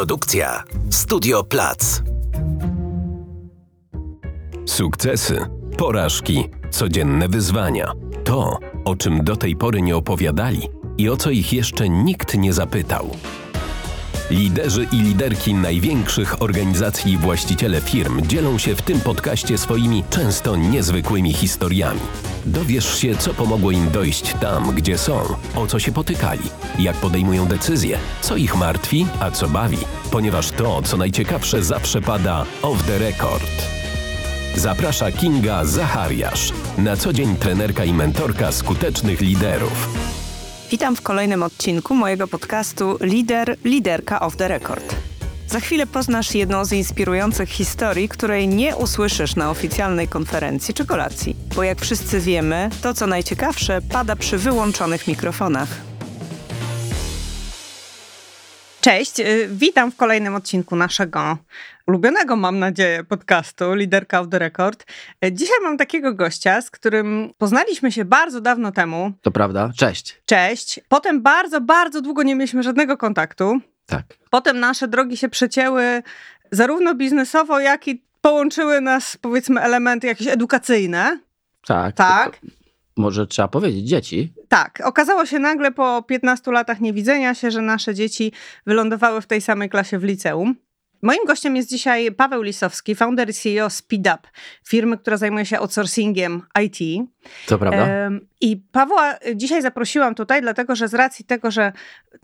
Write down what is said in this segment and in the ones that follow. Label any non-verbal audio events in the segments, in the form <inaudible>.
Produkcja Studio Plac. Sukcesy, porażki, codzienne wyzwania. To, o czym do tej pory nie opowiadali i o co ich jeszcze nikt nie zapytał. Liderzy i liderki największych organizacji i właściciele firm dzielą się w tym podcaście swoimi często niezwykłymi historiami. Dowiesz się, co pomogło im dojść tam, gdzie są, o co się potykali, jak podejmują decyzje, co ich martwi, a co bawi, ponieważ to, co najciekawsze, zawsze pada off the record. Zaprasza Kinga Zachariasz, na co dzień trenerka i mentorka skutecznych liderów. Witam w kolejnym odcinku mojego podcastu Lider, Liderka of the Record. Za chwilę poznasz jedną z inspirujących historii, której nie usłyszysz na oficjalnej konferencji czy kolacji. Bo jak wszyscy wiemy, to co najciekawsze pada przy wyłączonych mikrofonach. Cześć, y, witam w kolejnym odcinku naszego ulubionego, mam nadzieję, podcastu Liderka of the Record. Y, dzisiaj mam takiego gościa, z którym poznaliśmy się bardzo dawno temu. To prawda. Cześć. Cześć. Potem bardzo, bardzo długo nie mieliśmy żadnego kontaktu. Tak. Potem nasze drogi się przecięły zarówno biznesowo, jak i połączyły nas, powiedzmy, elementy jakieś edukacyjne. Tak. Tak. Może trzeba powiedzieć dzieci. Tak, okazało się nagle po 15 latach niewidzenia się, że nasze dzieci wylądowały w tej samej klasie w liceum. Moim gościem jest dzisiaj Paweł Lisowski, founder i CEO SpeedUp, firmy, która zajmuje się outsourcingiem IT. To prawda. I Pawła dzisiaj zaprosiłam tutaj, dlatego że z racji tego, że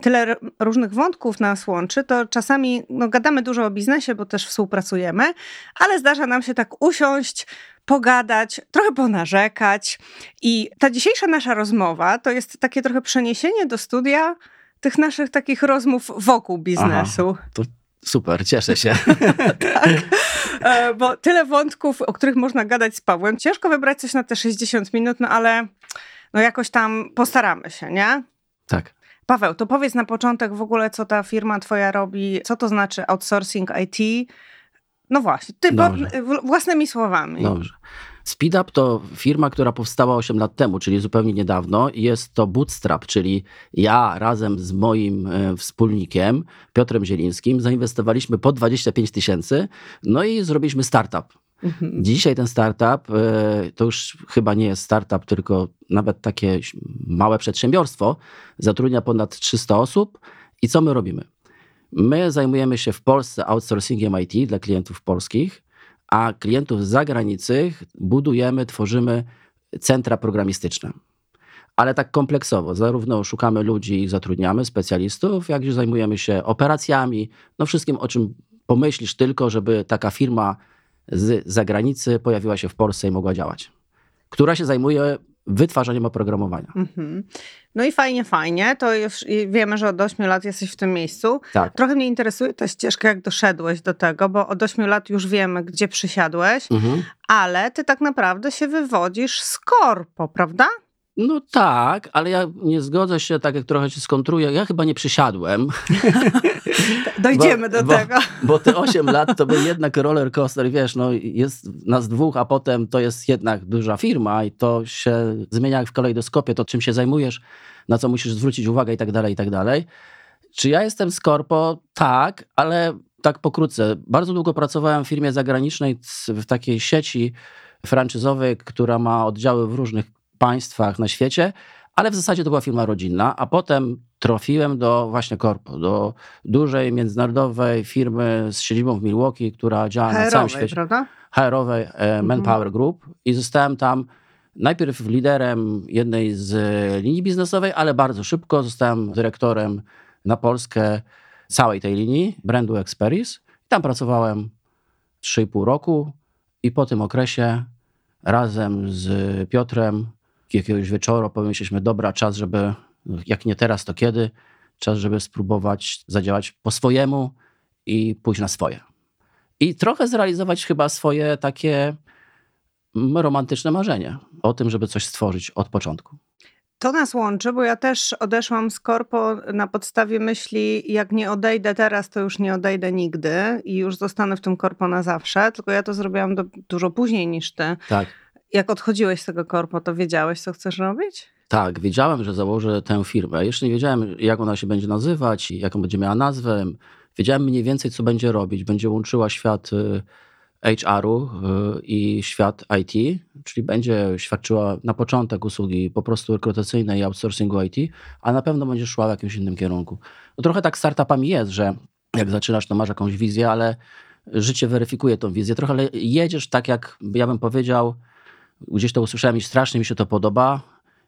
tyle różnych wątków nas łączy, to czasami no, gadamy dużo o biznesie, bo też współpracujemy, ale zdarza nam się tak usiąść, pogadać, trochę ponarzekać. I ta dzisiejsza nasza rozmowa to jest takie trochę przeniesienie do studia tych naszych takich rozmów wokół biznesu. Aha, to super, cieszę się. <laughs> tak, e, bo tyle wątków, o których można gadać z Pawłem. Ciężko wybrać coś na te 60 minut, no ale no jakoś tam postaramy się, nie? Tak. Paweł, to powiedz na początek w ogóle, co ta firma twoja robi, co to znaczy outsourcing IT, no właśnie, ty własnymi słowami. Dobrze. SpeedUp to firma, która powstała 8 lat temu, czyli zupełnie niedawno. Jest to bootstrap, czyli ja razem z moim e, wspólnikiem Piotrem Zielińskim zainwestowaliśmy po 25 tysięcy, no i zrobiliśmy startup. Mhm. Dzisiaj ten startup e, to już chyba nie jest startup, tylko nawet takie małe przedsiębiorstwo. Zatrudnia ponad 300 osób. I co my robimy? My zajmujemy się w Polsce outsourcingiem IT dla klientów polskich, a klientów z zagranicy budujemy, tworzymy centra programistyczne. Ale tak kompleksowo, zarówno szukamy ludzi i zatrudniamy, specjalistów, jak i zajmujemy się operacjami, no wszystkim, o czym pomyślisz tylko, żeby taka firma z zagranicy pojawiła się w Polsce i mogła działać. Która się zajmuje wytwarzaniem oprogramowania. Mhm. No i fajnie, fajnie. To już wiemy, że od 8 lat jesteś w tym miejscu. Tak. Trochę mnie interesuje ta ścieżka, jak doszedłeś do tego, bo od 8 lat już wiemy, gdzie przysiadłeś, mhm. ale ty tak naprawdę się wywodzisz z korpo, prawda? No tak, ale ja nie zgodzę się, tak jak trochę się skontruję, ja chyba nie przysiadłem. <laughs> Dojdziemy bo, do bo, tego. Bo te 8 lat to był jednak roller coaster, wiesz, no jest nas dwóch, a potem to jest jednak duża firma i to się zmienia jak w kalejdoskopie, to czym się zajmujesz, na co musisz zwrócić uwagę i tak dalej, i tak dalej. Czy ja jestem z korpo? Tak, ale tak pokrótce. Bardzo długo pracowałem w firmie zagranicznej, w takiej sieci franczyzowej, która ma oddziały w różnych państwach na świecie, ale w zasadzie to była firma rodzinna, a potem trafiłem do właśnie korpo, do dużej międzynarodowej firmy z siedzibą w Milwaukee, która działa na całym świecie. prawda? HR-owej e, mhm. Manpower Group i zostałem tam najpierw liderem jednej z linii biznesowej, ale bardzo szybko zostałem dyrektorem na Polskę całej tej linii, brandu Experis. Tam pracowałem 3,5 roku i po tym okresie razem z Piotrem jakiegoś wieczoru pomyśleliśmy, dobra, czas, żeby, jak nie teraz, to kiedy? Czas, żeby spróbować zadziałać po swojemu i pójść na swoje. I trochę zrealizować chyba swoje takie romantyczne marzenie o tym, żeby coś stworzyć od początku. To nas łączy, bo ja też odeszłam z korpo na podstawie myśli, jak nie odejdę teraz, to już nie odejdę nigdy i już zostanę w tym korpo na zawsze, tylko ja to zrobiłam do, dużo później niż ty. Tak jak odchodziłeś z tego korpo, to wiedziałeś, co chcesz robić? Tak, wiedziałem, że założę tę firmę. Jeszcze nie wiedziałem, jak ona się będzie nazywać, jaką będzie miała nazwę. wiedziałem mniej więcej, co będzie robić. Będzie łączyła świat y, HR-u y, i świat IT, czyli będzie świadczyła na początek usługi po prostu rekrutacyjne i outsourcingu IT, a na pewno będzie szła w jakimś innym kierunku. No trochę tak startupami jest, że jak zaczynasz, to masz jakąś wizję, ale życie weryfikuje tą wizję. Trochę jedziesz tak, jak ja bym powiedział, gdzieś to usłyszałem i strasznie mi się to podoba.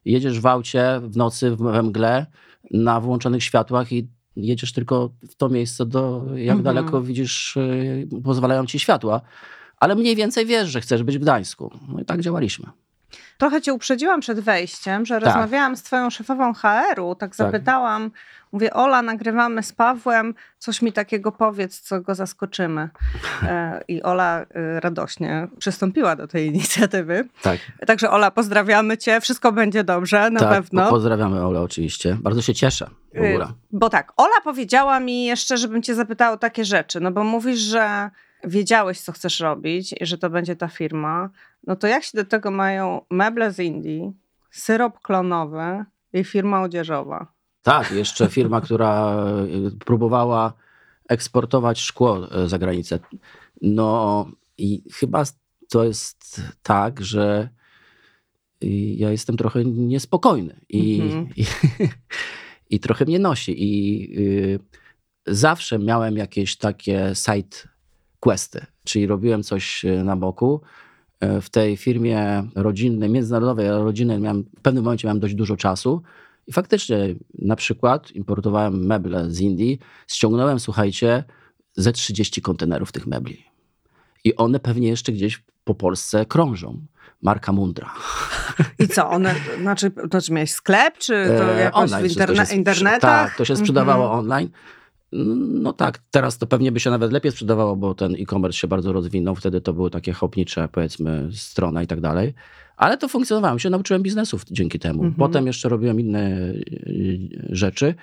Jedziesz w aucie w nocy, we mgle, na włączonych światłach i jedziesz tylko w to miejsce, do, jak mhm. daleko widzisz, y, pozwalają ci światła. Ale mniej więcej wiesz, że chcesz być w Gdańsku. No i tak działaliśmy. Trochę cię uprzedziłam przed wejściem, że tak. rozmawiałam z twoją szefową HR-u, tak, tak zapytałam, mówię, Ola, nagrywamy z Pawłem, coś mi takiego powiedz, co go zaskoczymy. E, I Ola e, radośnie przystąpiła do tej inicjatywy. Tak. Także Ola, pozdrawiamy cię, wszystko będzie dobrze, na tak, pewno. pozdrawiamy Ola oczywiście, bardzo się cieszę. E, bo tak, Ola powiedziała mi jeszcze, żebym cię zapytała o takie rzeczy, no bo mówisz, że wiedziałeś, co chcesz robić i że to będzie ta firma, no to jak się do tego mają meble z Indii, syrop klonowy i firma odzieżowa? Tak, jeszcze firma, która e, próbowała eksportować szkło e, za granicę. No i chyba to jest tak, że ja jestem trochę niespokojny i, mm -hmm. i, <laughs> i, trochę mnie nosi. I y, zawsze miałem jakieś takie side questy, czyli robiłem coś e, na boku. W tej firmie rodzinnej, międzynarodowej, ale rodzinnej miałem, w pewnym momencie miałem dość dużo czasu i faktycznie na przykład importowałem meble z Indii, ściągnąłem, słuchajcie, ze 30 kontenerów tych mebli. I one pewnie jeszcze gdzieś po Polsce krążą. Marka Mundra. I co, one, znaczy, to czy miałeś sklep, czy to e, jakoś online, w interne się, internetach? Tak, to się sprzedawało mm -hmm. online. No tak, teraz to pewnie by się nawet lepiej sprzedawało, bo ten e-commerce się bardzo rozwinął. Wtedy to były takie hopnicze, powiedzmy, strona i tak dalej. Ale to funkcjonowało, się nauczyłem biznesów dzięki temu. Mhm. Potem jeszcze robiłem inne y, rzeczy.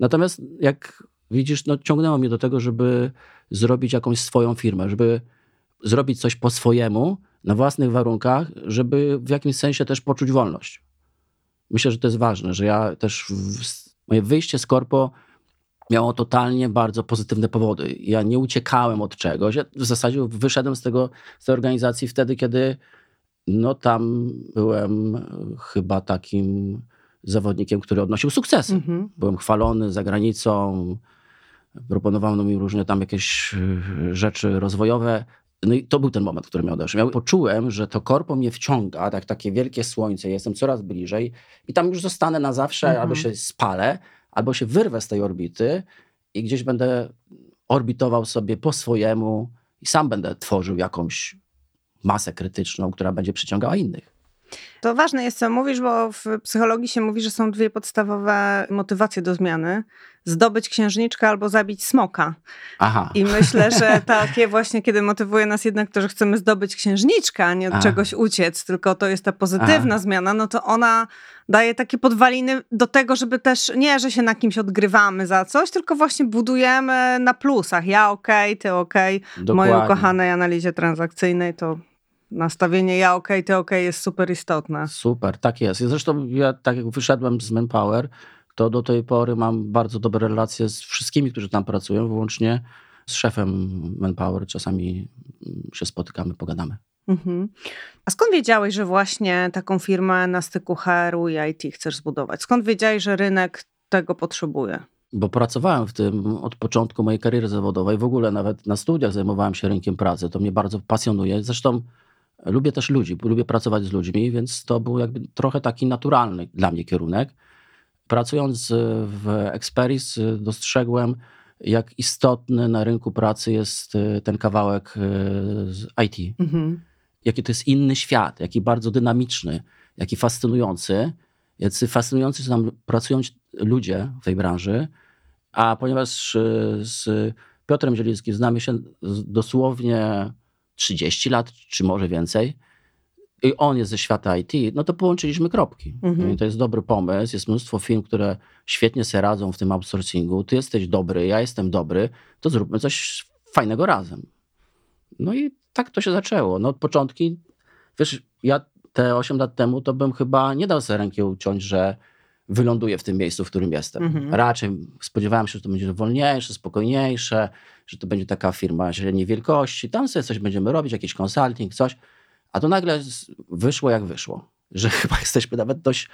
Natomiast jak widzisz, no, ciągnęło mnie do tego, żeby zrobić jakąś swoją firmę, żeby zrobić coś po swojemu, na własnych warunkach, żeby w jakimś sensie też poczuć wolność. Myślę, że to jest ważne, że ja też w, moje wyjście z korpo miało totalnie bardzo pozytywne powody. Ja nie uciekałem od czegoś. Ja w zasadzie wyszedłem z, tego, z tej organizacji wtedy, kiedy no tam byłem chyba takim zawodnikiem, który odnosił sukcesy. Mhm. Byłem chwalony za granicą, proponowano mi różne tam jakieś e, rzeczy rozwojowe. No i to był ten moment, który mnie odeszł. Ja poczułem, że to korpo mnie wciąga, tak takie wielkie słońce, jestem coraz bliżej i tam już zostanę na zawsze, mhm. albo się spalę, albo się wyrwę z tej orbity i gdzieś będę orbitował sobie po swojemu i sam będę tworzył jakąś masę krytyczną, która będzie przyciągała innych. To ważne jest, co mówisz, bo w psychologii się mówi, że są dwie podstawowe motywacje do zmiany. Zdobyć księżniczkę albo zabić smoka. Aha. I myślę, że <laughs> takie właśnie, kiedy motywuje nas jednak to, że chcemy zdobyć księżniczkę, a nie od Aha. czegoś uciec, tylko to jest ta pozytywna Aha. zmiana, no to ona daje takie podwaliny do tego, żeby też, nie, że się na kimś odgrywamy za coś, tylko właśnie budujemy na plusach. Ja okej, okay, ty okej. Okay. W mojej ukochanej analizie transakcyjnej to nastawienie ja ok, ty ok jest super istotne. Super, tak jest. Zresztą ja tak jak wyszedłem z Manpower, to do tej pory mam bardzo dobre relacje z wszystkimi, którzy tam pracują, wyłącznie z szefem Manpower. Czasami się spotykamy, pogadamy. Mhm. A skąd wiedziałeś, że właśnie taką firmę na styku HR-u i IT chcesz zbudować? Skąd wiedziałeś, że rynek tego potrzebuje? Bo pracowałem w tym od początku mojej kariery zawodowej. W ogóle nawet na studiach zajmowałem się rynkiem pracy. To mnie bardzo pasjonuje. Zresztą Lubię też ludzi, lubię pracować z ludźmi, więc to był jakby trochę taki naturalny dla mnie kierunek. Pracując w Experis dostrzegłem, jak istotny na rynku pracy jest e, ten kawałek z IT. Mhm. Jaki to jest inny świat, jaki bardzo dynamiczny, jaki fascynujący. Jacy fascynujący są tam pracują ludzie w tej branży, a ponieważ z Piotrem Zielińskim znamy się dosłownie 30 lat, czy może więcej, i on jest ze świata IT, no to połączyliśmy kropki. Mhm. to jest dobry pomysł. Jest mnóstwo firm, które świetnie sobie radzą w tym outsourcingu. Ty jesteś dobry, ja jestem dobry, to zróbmy coś fajnego razem. No i tak to się zaczęło. No od początki, wiesz, ja te 8 lat temu to bym chyba nie dał sobie ręki uciąć, że wyląduję w tym miejscu, w którym jestem. Mhm. Raczej spodziewałem się, że to będzie wolniejsze, spokojniejsze, że to będzie taka firma średniej wielkości. Tam sobie coś będziemy robić, jakiś consulting, coś. A to nagle wyszło jak wyszło. <laughs> Że chyba jesteśmy nawet dość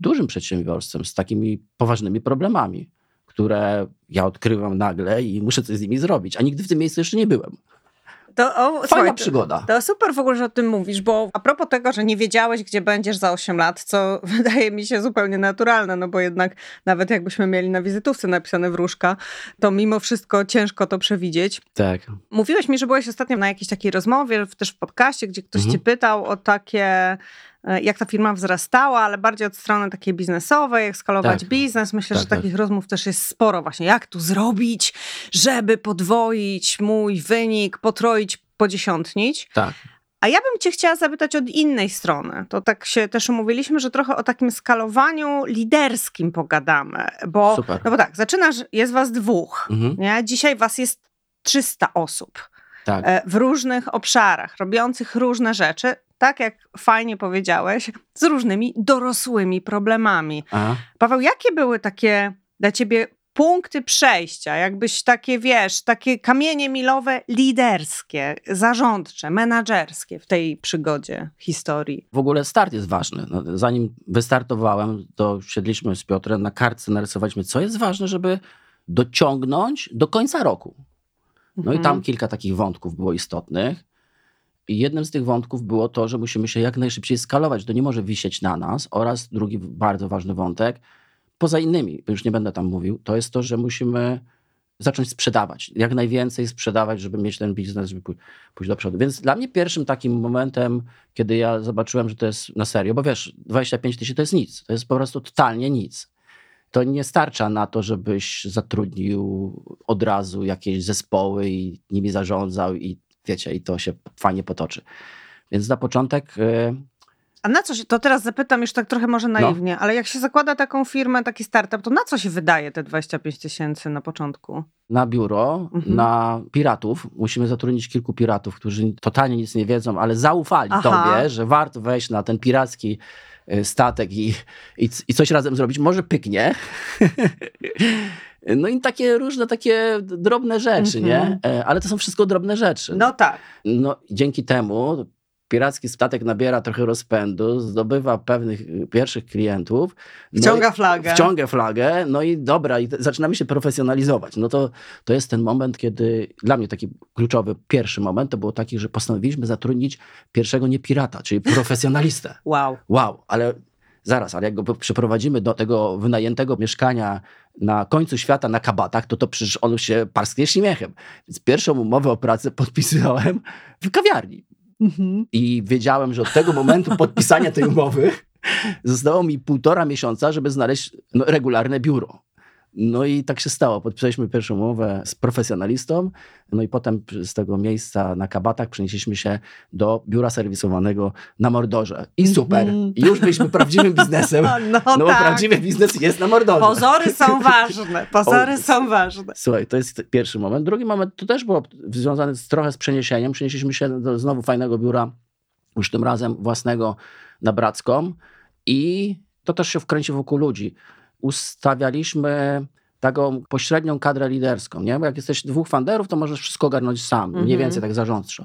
dużym przedsiębiorstwem z takimi poważnymi problemami, które ja odkrywam nagle i muszę coś z nimi zrobić. A nigdy w tym miejscu jeszcze nie byłem. To, o, Fajna słuchaj, to- przygoda. To super w ogóle, że o tym mówisz, bo a propos tego, że nie wiedziałeś, gdzie będziesz za 8 lat, co <laughs> wydaje mi się zupełnie naturalne, no bo jednak nawet jakbyśmy mieli na wizytówce napisane wróżka, to mimo wszystko ciężko to przewidzieć. Tak. Mówiłeś mi, że byłeś ostatnio na jakiejś takiej rozmowie, też w podcaście, gdzie ktoś Mhm. cię pytał o takie, jak ta firma wzrastała, ale bardziej od strony takiej biznesowej, jak skalować Tak. biznes. Myślę, Tak, że tak. takich rozmów też jest sporo właśnie. Jak tu zrobić, żeby podwoić mój wynik, potroić, podziesiątnić. Tak. A ja bym cię chciała zapytać od innej strony. To tak się też umówiliśmy, że trochę o takim skalowaniu liderskim pogadamy. Bo, Super. no bo tak, zaczynasz, jest was dwóch. Mhm. Nie? Dzisiaj was jest 300 osób Tak. e, w różnych obszarach, robiących różne rzeczy, tak jak fajnie powiedziałeś, z różnymi dorosłymi problemami. A? Paweł, jakie były takie dla ciebie punkty przejścia, jakbyś takie, wiesz, takie kamienie milowe liderskie, zarządcze, menadżerskie w tej przygodzie, historii? W ogóle start jest ważny. No, zanim wystartowałem, to siedliśmy z Piotrem na kartce, narysowaliśmy, co jest ważne, żeby dociągnąć do końca roku. No i Mhm. tam kilka takich wątków było istotnych. I jednym z tych wątków było to, że musimy się jak najszybciej skalować. To nie może wisieć na nas. Oraz drugi bardzo ważny wątek, poza innymi, już nie będę tam mówił, to jest to, że musimy zacząć sprzedawać. Jak najwięcej sprzedawać, żeby mieć ten biznes, żeby pój- pójść do przodu. Więc dla mnie pierwszym takim momentem, kiedy ja zobaczyłem, że to jest na serio, bo wiesz, 25 tysięcy to jest nic. To jest po prostu totalnie nic. To nie starcza na to, żebyś zatrudnił od razu jakieś zespoły i nimi zarządzał i wiecie, i to się fajnie potoczy. Więc na początek y, A na co się, to teraz zapytam już tak trochę może No. naiwnie, ale jak się zakłada taką firmę, taki startup, to na co się wydaje te 25 tysięcy na początku? na biuro, Mhm. na piratów. Musimy zatrudnić kilku piratów, którzy totalnie nic nie wiedzą, ale zaufali Aha. tobie, że warto wejść na ten piracki statek i, i, i coś razem zrobić. Może pyknie. <laughs> No i takie różne takie drobne rzeczy, Mhm. nie? E, Ale to są wszystko drobne rzeczy. No tak. No, dzięki temu piracki statek nabiera trochę rozpędu, zdobywa pewnych y, pierwszych klientów. no Wciąga flagę. Wciąga flagę, no i dobra, i zaczynamy się profesjonalizować. No to, to jest ten moment, kiedy dla mnie taki kluczowy pierwszy moment to było taki, że postanowiliśmy zatrudnić pierwszego nie pirata, czyli profesjonalistę. <laughs> Wow. Wow, ale zaraz, ale jak go przeprowadzimy do tego wynajętego mieszkania na końcu świata na kabatach, to to przecież on się parsknie śmiechem. Więc pierwszą umowę o pracę podpisałem w kawiarni. Mhm. I wiedziałem, że od tego momentu podpisania tej umowy zostało mi półtora miesiąca, żeby znaleźć no, regularne biuro. No i tak się stało. Podpisaliśmy pierwszą umowę z profesjonalistą, no i potem z tego miejsca na kabatach przenieśliśmy się do biura serwisowanego na Mordorze. I super. Mhm. I już byliśmy prawdziwym biznesem. <laughs> No, No bo tak. prawdziwy biznes jest na Mordorze. Pozory są <laughs> ważne. Pozory O, są ważne. Słuchaj, to jest pierwszy moment. Drugi moment to też było związane z, trochę z przeniesieniem. Przenieśliśmy się do znowu fajnego biura, już tym razem własnego na Bracką i to też się wkręci wokół ludzi. Ustawialiśmy taką pośrednią kadrę liderską, nie? Bo jak jesteś dwóch fanderów, to możesz wszystko ogarnąć sam, mniej Mhm. więcej tak zarządczo.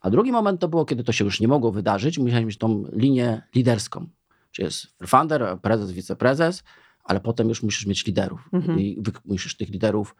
A drugi moment to było, kiedy to się już nie mogło wydarzyć. Musiałem mieć tą linię liderską. Czyli jest founder, prezes, wiceprezes, ale potem już musisz mieć liderów. Mhm. I musisz tych liderów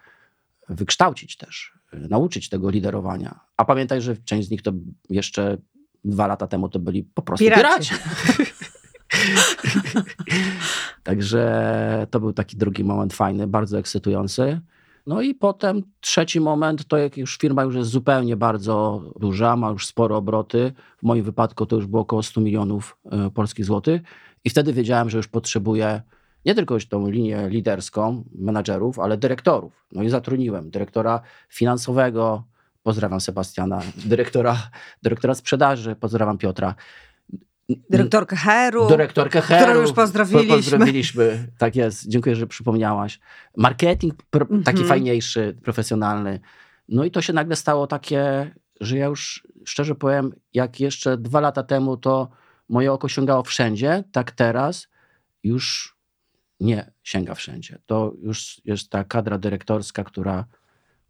wykształcić też, y, nauczyć tego liderowania. A pamiętaj, że część z nich to jeszcze dwa lata temu to byli po prostu Piraci. piraci. <laughs> <laughs> Także to był taki drugi moment fajny, bardzo ekscytujący. No i potem trzeci moment, to jak już firma już jest zupełnie bardzo duża, ma już spore obroty. W moim wypadku to już było około 100 milionów y, polskich złotych. I wtedy wiedziałem, że już potrzebuję nie tylko już tą linię liderską menadżerów, ale dyrektorów. No i zatrudniłem dyrektora finansowego, pozdrawiam Sebastiana, dyrektora, dyrektora sprzedaży, pozdrawiam Piotra. Dyrektorkę HR-u. Dyrektorkę którą Heru. już pozdrowiliśmy. Pozdrowiliśmy, tak jest. Dziękuję, że przypomniałaś. Marketing pro, taki Mhm. fajniejszy, profesjonalny. No i to się nagle stało takie, że ja już szczerze powiem, jak jeszcze dwa lata temu to moje oko sięgało wszędzie, tak teraz już nie sięga wszędzie. To już jest ta kadra dyrektorska, która,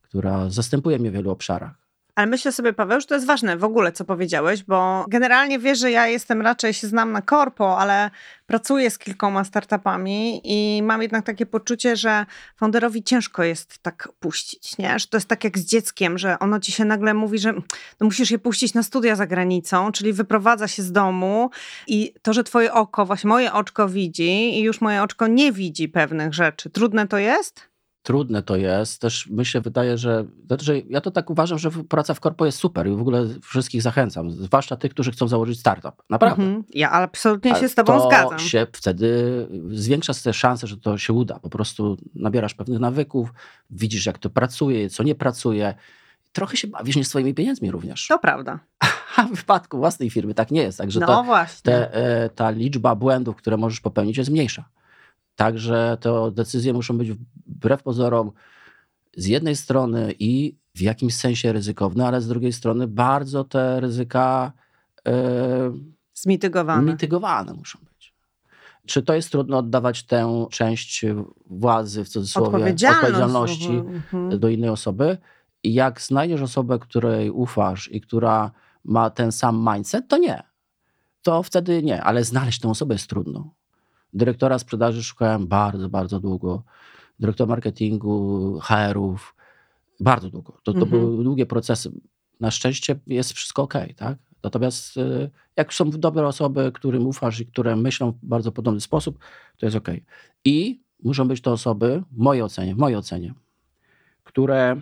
która zastępuje mnie w wielu obszarach. Ale myślę sobie, Paweł, że to jest ważne w ogóle, co powiedziałeś, bo generalnie wiesz, że ja jestem raczej się znam na korpo, ale pracuję z kilkoma startupami i mam jednak takie poczucie, że founderowi ciężko jest tak puścić, nie? Że to jest tak jak z dzieckiem, że ono ci się nagle mówi, że no musisz je puścić na studia za granicą, czyli wyprowadza się z domu i to, że twoje oko, właśnie moje oczko widzi i już moje oczko nie widzi pewnych rzeczy. Trudne to jest? Trudne to jest. Też mi się wydaje, że, znaczy, że ja to tak uważam, że praca w korpo jest super i w ogóle wszystkich zachęcam, zwłaszcza tych, którzy chcą założyć startup. Naprawdę. Mhm. Ja absolutnie się z tobą to zgadzam. się wtedy zwiększa te szanse, że to się uda. Po prostu nabierasz pewnych nawyków, widzisz jak to pracuje, co nie pracuje. Trochę się bawisz nie swoimi pieniędzmi również. To prawda. <laughs> A w wypadku własnej firmy tak nie jest. Także no to, właśnie. Te, e, ta liczba błędów, które możesz popełnić jest mniejsza. Także te decyzje muszą być wbrew pozorom z jednej strony i w jakimś sensie ryzykowne, ale z drugiej strony bardzo te ryzyka e, zmitygowane. mitygowane muszą być. Czy to jest trudno oddawać tę część władzy, w cudzysłowie, odpowiedzialności mhm. do innej osoby? I jak znajdziesz osobę, której ufasz i która ma ten sam mindset, to nie. To wtedy nie, ale znaleźć tę osobę jest trudno. Dyrektora sprzedaży szukałem bardzo, bardzo długo. Dyrektor marketingu, HR-ów, bardzo długo. To, to mhm. były długie procesy. Na szczęście jest wszystko ok, tak? Natomiast y, jak są dobre osoby, którym ufasz i które myślą w bardzo podobny sposób, to jest ok. I muszą być to osoby, w mojej ocenie, w mojej ocenie, które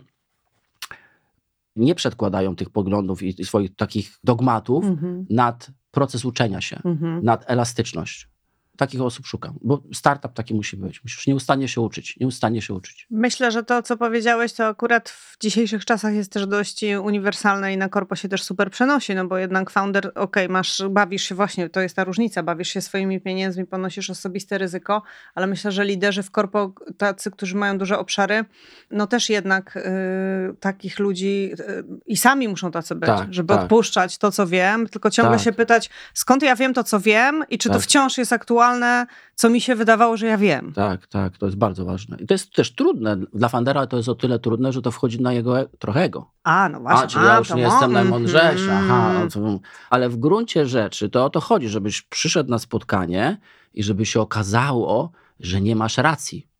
nie przedkładają tych poglądów i swoich takich dogmatów mhm. nad proces uczenia się, mhm. nad elastyczność takich osób szukam, bo startup taki musi być. Musisz nieustannie się uczyć, nieustannie się uczyć. Myślę, że to, co powiedziałeś, to akurat w dzisiejszych czasach jest też dość uniwersalne i na korpo się też super przenosi, no bo jednak founder, okej, okay, masz, bawisz się właśnie, to jest ta różnica, bawisz się swoimi pieniędzmi, ponosisz osobiste ryzyko, ale myślę, że liderzy w korpo, tacy, którzy mają duże obszary, no też jednak y, takich ludzi y, i sami muszą tacy być, tak, żeby tak. odpuszczać to, co wiem, tylko ciągle tak. się pytać, skąd ja wiem to, co wiem i czy to tak. wciąż jest aktualne, aktualne, co mi się wydawało, że ja wiem. Tak, tak, to jest bardzo ważne. I to jest też trudne. Dla Fandera to jest o tyle trudne, że to wchodzi na jego e trochę ego. A, no właśnie. A, czyli ja już nie jestem najmądrzejszy. Mm. Aha, no ale w gruncie rzeczy to o to chodzi, żebyś przyszedł na spotkanie i żeby się okazało, że nie masz racji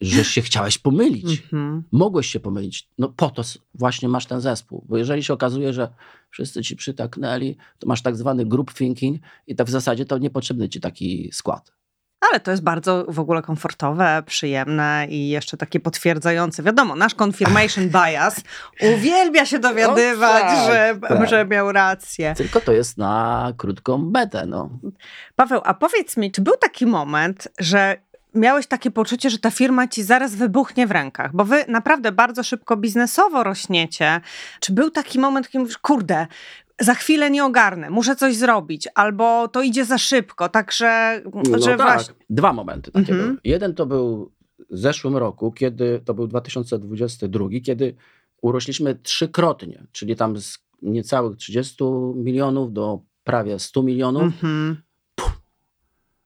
że się chciałeś pomylić. -hmm. Mogłeś się pomylić. No po to właśnie masz ten zespół. Bo jeżeli się okazuje, że wszyscy ci przytaknęli, to masz tak zwany group thinking i tak w zasadzie to niepotrzebny ci taki skład. Ale to jest bardzo w ogóle komfortowe, przyjemne i jeszcze takie potwierdzające. Wiadomo, nasz confirmation <laughs> bias uwielbia się dowiadywać, no tak, że, tak. że miał rację. Tylko to jest na krótką metę. No. Paweł, a powiedz mi, czy był taki moment, że miałeś takie poczucie, że ta firma ci zaraz wybuchnie w rękach, bo wy naprawdę bardzo szybko biznesowo rośniecie. Czy był taki moment, kiedy mówisz, kurde, za chwilę nie ogarnę, muszę coś zrobić, albo to idzie za szybko, także... No że tak, właśnie... dwa momenty takie mhm. były. Jeden to był w zeszłym roku, kiedy, to był 2022, kiedy urośliśmy trzykrotnie, czyli tam z niecałych 30 milionów do prawie 100 milionów. Mhm.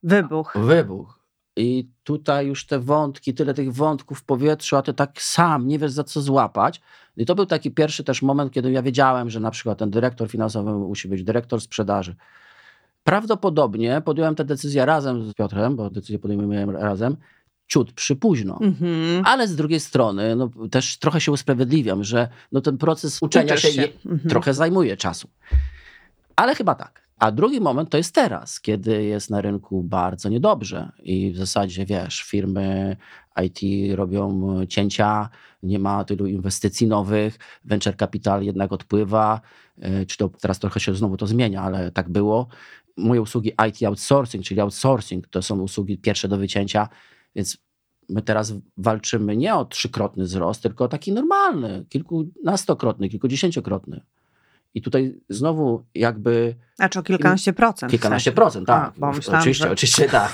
Wybuch. Wybuch. I tutaj już te wątki, tyle tych wątków w powietrzu, a ty tak sam nie wiesz za co złapać. I to był taki pierwszy też moment, kiedy ja wiedziałem, że na przykład ten dyrektor finansowy musi być dyrektor sprzedaży. Prawdopodobnie podjąłem tę decyzję razem z Piotrem, bo decyzję podejmujemy razem, ciut przypóźno. Mm-hmm. Ale z drugiej strony no, też trochę się usprawiedliwiam, że no, ten proces uczenia się, się. Mm-hmm. trochę zajmuje czasu. Ale chyba tak. A drugi moment to jest teraz, kiedy jest na rynku bardzo niedobrze i w zasadzie wiesz, firmy IT robią cięcia, nie ma tylu inwestycji nowych, venture capital jednak odpływa, e, czy to teraz trochę się znowu to zmienia, ale tak było. Moje usługi IT outsourcing, czyli outsourcing, to są usługi pierwsze do wycięcia, więc my teraz walczymy nie o trzykrotny wzrost, tylko o taki normalny, kilkunastokrotny, kilkudziesięciokrotny. I tutaj znowu jakby. Znaczy o kilkanaście procent. Kilkanaście procent, tak. A, myślałam, oczywiście, że... oczywiście <laughs> tak.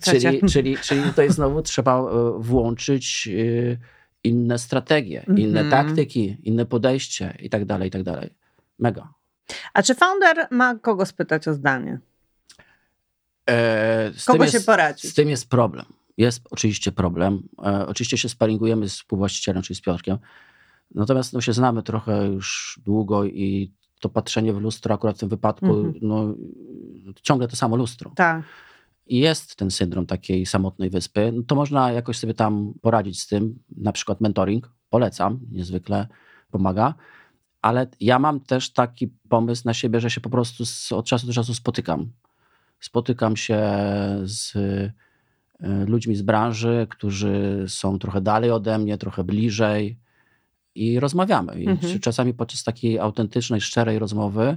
czyli, czyli, czyli tutaj znowu trzeba e, włączyć e, inne strategie, mm -hmm. inne mhm. taktyki, inne podejście i tak dalej, i tak dalej. Mega. A czy founder ma kogo spytać o zdanie? E, Kogo się jest, poradzić? Z tym jest problem. Jest oczywiście problem. E, oczywiście się sparingujemy z współwłaścicielem, czyli z Piotrkiem. Natomiast no, się znamy trochę już długo i to patrzenie w lustro akurat w tym wypadku, Mhm. no, ciągle to samo lustro. Tak. I jest ten syndrom takiej samotnej wyspy, no to można jakoś sobie tam poradzić z tym. Na przykład mentoring, polecam, niezwykle pomaga. Ale ja mam też taki pomysł na siebie, że się po prostu z, od czasu do czasu spotykam. Spotykam się z y, ludźmi z branży, którzy są trochę dalej ode mnie, trochę bliżej i rozmawiamy. I Mhm. czasami podczas takiej autentycznej, szczerej rozmowy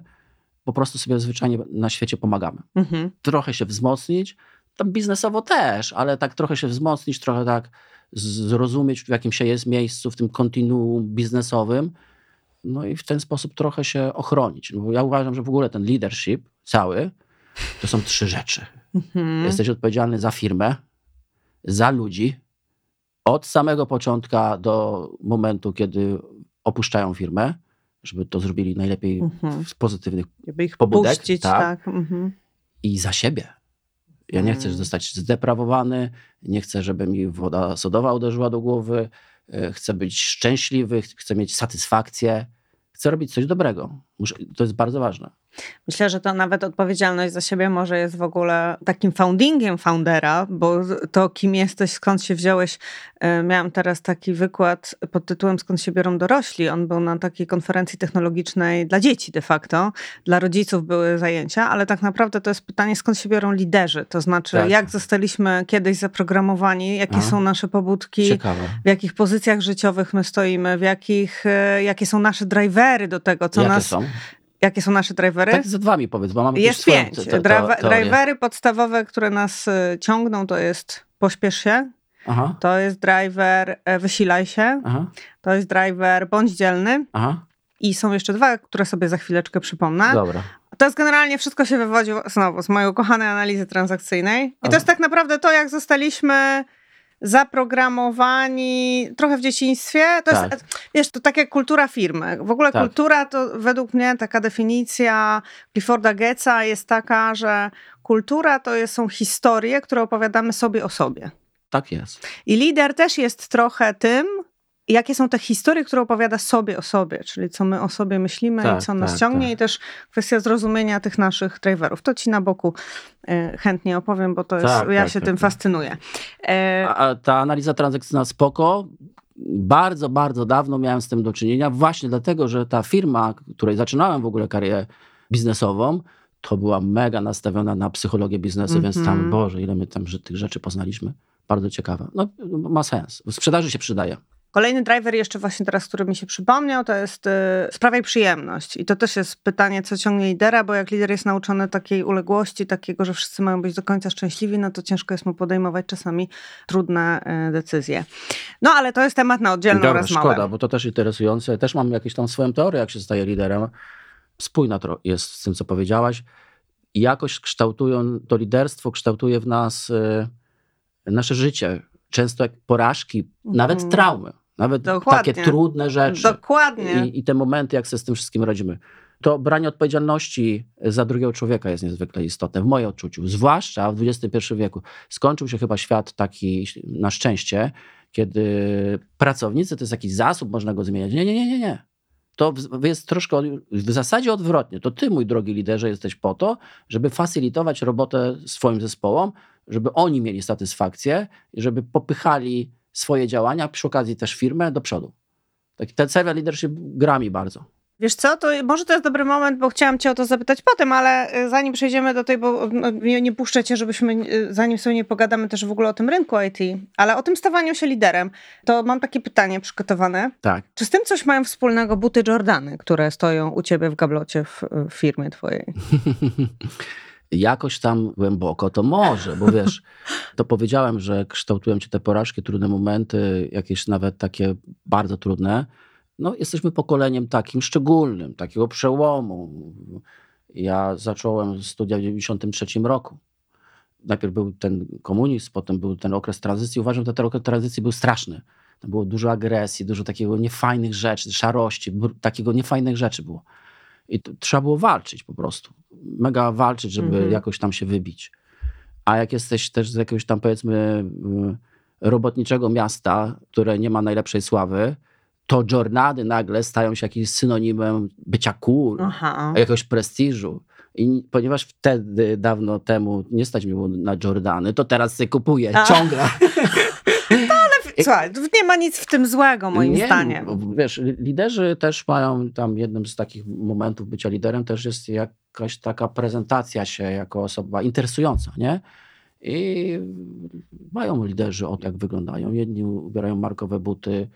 po prostu sobie zwyczajnie na świecie pomagamy Mhm. trochę się wzmocnić, tam biznesowo też, ale tak trochę się wzmocnić, trochę tak zrozumieć, w jakim się jest miejscu, w tym kontinuum biznesowym, no i w ten sposób trochę się ochronić. No Bo ja uważam, że w ogóle ten leadership cały to są trzy rzeczy. Mhm. Jesteś odpowiedzialny za firmę, za ludzi, od samego początka do momentu, kiedy opuszczają firmę, żeby to zrobili najlepiej Mhm. z pozytywnych Żeby ich pobudek, puścić, tak. tak. Mhm. i za siebie. Ja nie chcę Mm. zostać zdeprawowany, nie chcę, żeby mi woda sodowa uderzyła do głowy, e, chcę być szczęśliwy, ch- chcę mieć satysfakcję, chcę robić coś dobrego. Muszę, to jest bardzo ważne. Myślę, że to nawet odpowiedzialność za siebie może jest w ogóle takim foundingiem foundera, bo to kim jesteś, skąd się wziąłeś. e, Miałam teraz taki wykład pod tytułem Skąd się biorą dorośli. On był na takiej konferencji technologicznej dla dzieci de facto. Dla rodziców były zajęcia, ale tak naprawdę to jest pytanie, skąd się biorą liderzy. To znaczy, Tak. jak zostaliśmy kiedyś zaprogramowani, jakie A. są nasze pobudki, Ciekawe. w jakich pozycjach życiowych my stoimy, w jakich, e, jakie są nasze drivery do tego, co Jakie nas... są? Jakie są nasze drivery? Tak z dwami powiedz, bo mam jakąś Jest pięć. te- drivery podstawowe, które nas y, ciągną, to jest pośpiesz się, Aha, to jest driver e, wysilaj się, aha, to jest driver bądź dzielny aha. i są jeszcze dwa, które sobie za chwileczkę przypomnę. Dobra. To jest generalnie wszystko się wywodzi znowu z mojej ukochanej analizy transakcyjnej. I to jest tak naprawdę to, jak zostaliśmy zaprogramowani trochę w dzieciństwie. To Tak. jest, wiesz, to tak jak kultura firmy. W ogóle Tak. kultura to według mnie taka definicja Clifforda Getza jest taka, że kultura to jest, są historie, które opowiadamy sobie o sobie. Tak jest. I lider też jest trochę tym, jakie są te historie, które opowiada sobie o sobie, czyli co my o sobie myślimy Tak, i co nas tak, ciągnie tak. i też kwestia zrozumienia tych naszych driverów. To ci na boku e, chętnie opowiem, bo to jest, Tak, ja tak, się tak, tym fascynuję. E, A, a ta analiza transakcyjna spoko. Bardzo, bardzo dawno miałem z tym do czynienia, właśnie dlatego, że ta firma, której zaczynałem w ogóle karierę biznesową, to była mega nastawiona na psychologię biznesu, więc tam, Mhm. Boże, ile my tam że tych rzeczy poznaliśmy. Bardzo ciekawe. No, ma sens. W sprzedaży się przydaje. Kolejny driver jeszcze właśnie teraz, który mi się przypomniał, to jest y, sprawiaj przyjemność. I to też jest pytanie, co ciągnie lidera, bo jak lider jest nauczony takiej uległości, takiego, że wszyscy mają być do końca szczęśliwi, no to ciężko jest mu podejmować czasami trudne y, decyzje. No ale to jest temat na oddzielną Dobra, rozmowę. szkoda, bo to też interesujące. Też mam jakąś tam swoją teorię, jak się staje liderem. Spójna to jest z tym, co powiedziałaś. Jakoś kształtują, to liderstwo kształtuje w nas y, nasze życie. Często jak porażki, nawet Mhm. traumy, nawet Dokładnie. takie trudne rzeczy. Dokładnie. I, I te momenty, jak sobie z tym wszystkim radzimy. To branie odpowiedzialności za drugiego człowieka jest niezwykle istotne, w moim odczuciu. Zwłaszcza w XXI wieku. Skończył się chyba świat taki, na szczęście, kiedy pracownicy to jest jakiś zasób, można go zmieniać. Nie, nie, nie, nie, nie. To jest troszkę, w zasadzie odwrotnie. To ty, mój drogi liderze, jesteś po to, żeby facilitować robotę swoim zespołom, żeby oni mieli satysfakcję żeby popychali swoje działania, przy okazji też firmę do przodu. Taki ten serwis leadership gra mi bardzo. Wiesz co, to może to jest dobry moment, bo chciałam cię o to zapytać potem, ale y, zanim przejdziemy do tej, bo nie, puszczę cię, żebyśmy, y, zanim sobie nie pogadamy też w ogóle o tym rynku IT, ale o tym stawaniu się liderem, to mam takie pytanie przygotowane. Tak. Czy z tym coś mają wspólnego buty Jordany, które stoją u ciebie w gablocie w, w firmie twojej? <laughs> Jakoś tam głęboko to może, bo wiesz, <laughs> to powiedziałem, że kształtują cię te porażki, trudne momenty, jakieś nawet takie bardzo trudne. No, jesteśmy pokoleniem takim szczególnym, takiego przełomu. Ja zacząłem studia w 93 roku. Najpierw był ten komunizm, potem był ten okres tranzycji. Uważam, że ten okres tranzycji był straszny. Tam było dużo agresji, dużo takiego niefajnych rzeczy, szarości, takiego niefajnych rzeczy było. I trzeba było walczyć po prostu. Mega walczyć, żeby Mhm. jakoś tam się wybić. A jak jesteś też z jakiegoś tam powiedzmy robotniczego miasta, które nie ma najlepszej sławy, to Jornady nagle stają się jakimś synonimem bycia cool, Aha. jakiegoś prestiżu. I ponieważ wtedy, dawno temu nie stać mi było na Jordany, to teraz sobie kupuję A. ciągle. <laughs> Słuchaj, nie ma nic w tym złego moim nie, zdaniem. Wiesz, liderzy też mają tam jednym z takich momentów bycia liderem też jest jakaś taka prezentacja się jako osoba interesująca, nie? I mają liderzy o jak wyglądają. Jedni ubierają markowe buty,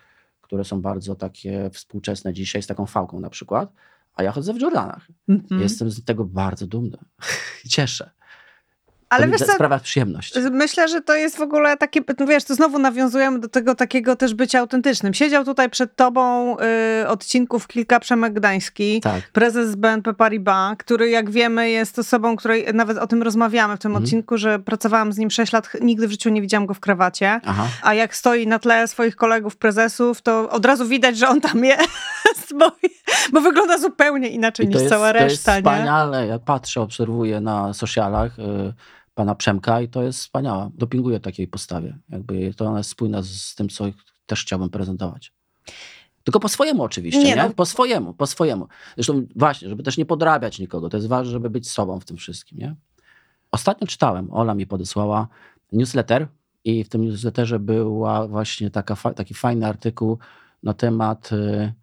które są bardzo takie współczesne dzisiaj, z taką fałką na przykład, a ja chodzę w Jordanach. Mm -hmm. Jestem z tego bardzo dumny. <laughs> Cieszę. Ale to wiesz co, sprawia przyjemność. Myślę, że to jest w ogóle takie, no wiesz, to znowu nawiązujemy do tego takiego też bycia autentycznym. Siedział tutaj przed tobą y, odcinków kilka Przemek Gdański, tak. prezes BNP Paribas, który jak wiemy jest osobą, której nawet o tym rozmawiamy w tym mhm. odcinku, że pracowałam z nim 6 lat, nigdy w życiu nie widziałam go w krawacie, Aha. a jak stoi na tle swoich kolegów prezesów, to od razu widać, że on tam jest, bo, bo wygląda zupełnie inaczej niż jest, cała reszta. To jest wspaniale, ja patrzę, obserwuję na socialach, y pana Przemka i to jest wspaniała. Dopinguję takiej postawie. Jakby to ona jest spójna z, z tym, co też chciałbym prezentować. Tylko po swojemu oczywiście, nie? nie? No. Po swojemu, po swojemu. Zresztą właśnie, żeby też nie podrabiać nikogo. To jest ważne, żeby być sobą w tym wszystkim, nie? Ostatnio czytałem, Ola mi podesłała newsletter i w tym newsletterze była właśnie taka, taki fajny artykuł na temat y,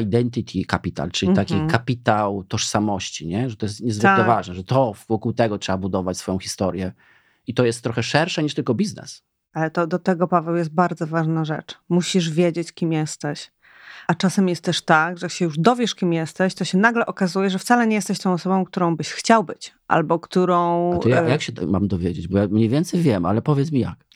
identity capital, czyli mm -hmm. taki mhm. kapitał tożsamości, nie? że to jest niezwykle tak. ważne, że to wokół tego trzeba budować swoją historię. I to jest trochę szersze niż tylko biznes. Ale to do tego, Paweł, jest bardzo ważna rzecz. Musisz wiedzieć, kim jesteś. A czasem jest też tak, że jak się już dowiesz, kim jesteś, to się nagle okazuje, że wcale nie jesteś tą osobą, którą byś chciał być, albo którą. A to ja, e, jak się mam dowiedzieć? Bo ja mniej więcej wiem, ale powiedz mi jak.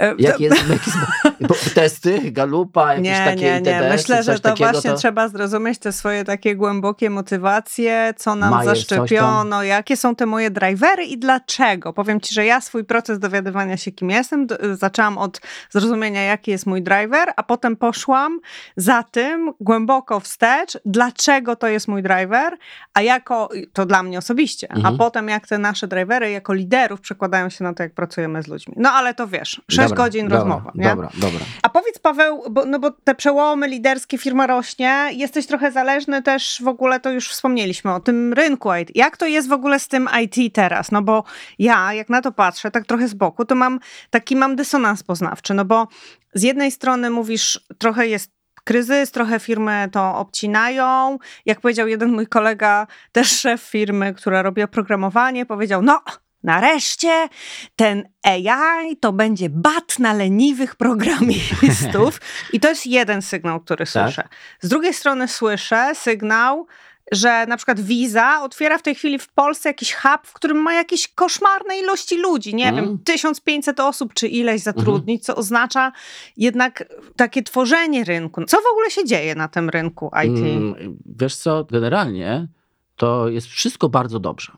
E, jak jest, jak jest <laughs> testy, galupa, jakieś nie, takie Nie, nie, myślę, że to takiego, właśnie to... trzeba zrozumieć te swoje takie głębokie motywacje, co nam Maje, zaszczepiono, jakie są te moje drivery i dlaczego. Powiem ci, że ja swój proces dowiadywania się, kim jestem, zaczęłam od zrozumienia, jaki jest mój driver, a potem poszłam za tym głęboko wstecz, dlaczego to jest mój driver, a jako, to dla mnie osobiście, mhm. a potem jak te nasze drivery jako liderów przekładają się na to, jak pracujemy z ludźmi. No ale to wiesz, 6 dobra, godzin dobra, rozmowa. Nie? Dobra, dobra. A powiedz Paweł, bo, no bo te przełomy liderskie, firma rośnie, jesteś trochę zależny też w ogóle, to już wspomnieliśmy o tym rynku IT. Jak to jest w ogóle z tym IT teraz? No bo ja, jak na to patrzę, tak trochę z boku, to mam taki mam dysonans poznawczy, no bo z jednej strony mówisz, trochę jest kryzys, trochę firmy to obcinają. Jak powiedział jeden mój kolega, też szef firmy, która robi oprogramowanie, powiedział: No, Nareszcie ten AI to będzie bat na leniwych programistów. <laughs> I to jest jeden sygnał, który tak. słyszę. Z drugiej strony słyszę sygnał, że na przykład Visa otwiera w tej chwili w Polsce jakiś hub, w którym ma jakieś koszmarne ilości ludzi, nie mm. wiem, 1500 osób czy ileś zatrudnić, mm. co oznacza jednak takie tworzenie rynku. Co w ogóle się dzieje na tym rynku IT? Mm, wiesz co, generalnie to jest wszystko bardzo dobrze.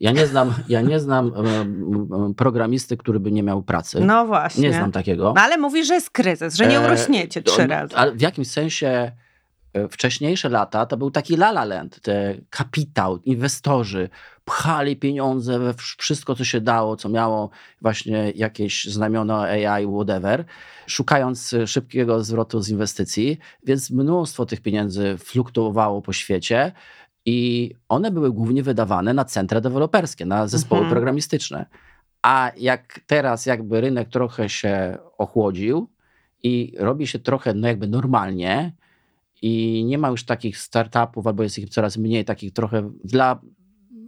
Ja nie znam, <laughs> ja nie znam programisty, który by nie miał pracy. No właśnie. Nie znam takiego. No ale mówisz, że jest kryzys, że nie e, urośniecie trzy e, razy. Ale w jakimś sensie wcześniejsze lata to był taki lala land. Te kapitał, inwestorzy pchali pieniądze we wszystko, co się dało, co miało właśnie jakieś znamiona AI, whatever, szukając szybkiego zwrotu z inwestycji, więc mnóstwo tych pieniędzy fluktuowało po świecie. I one były głównie wydawane na centra deweloperskie, na zespoły mhm. programistyczne. A jak teraz jakby rynek trochę się ochłodził i robi się trochę no jakby normalnie i nie ma już takich startupów, albo jest ich coraz mniej, takich trochę dla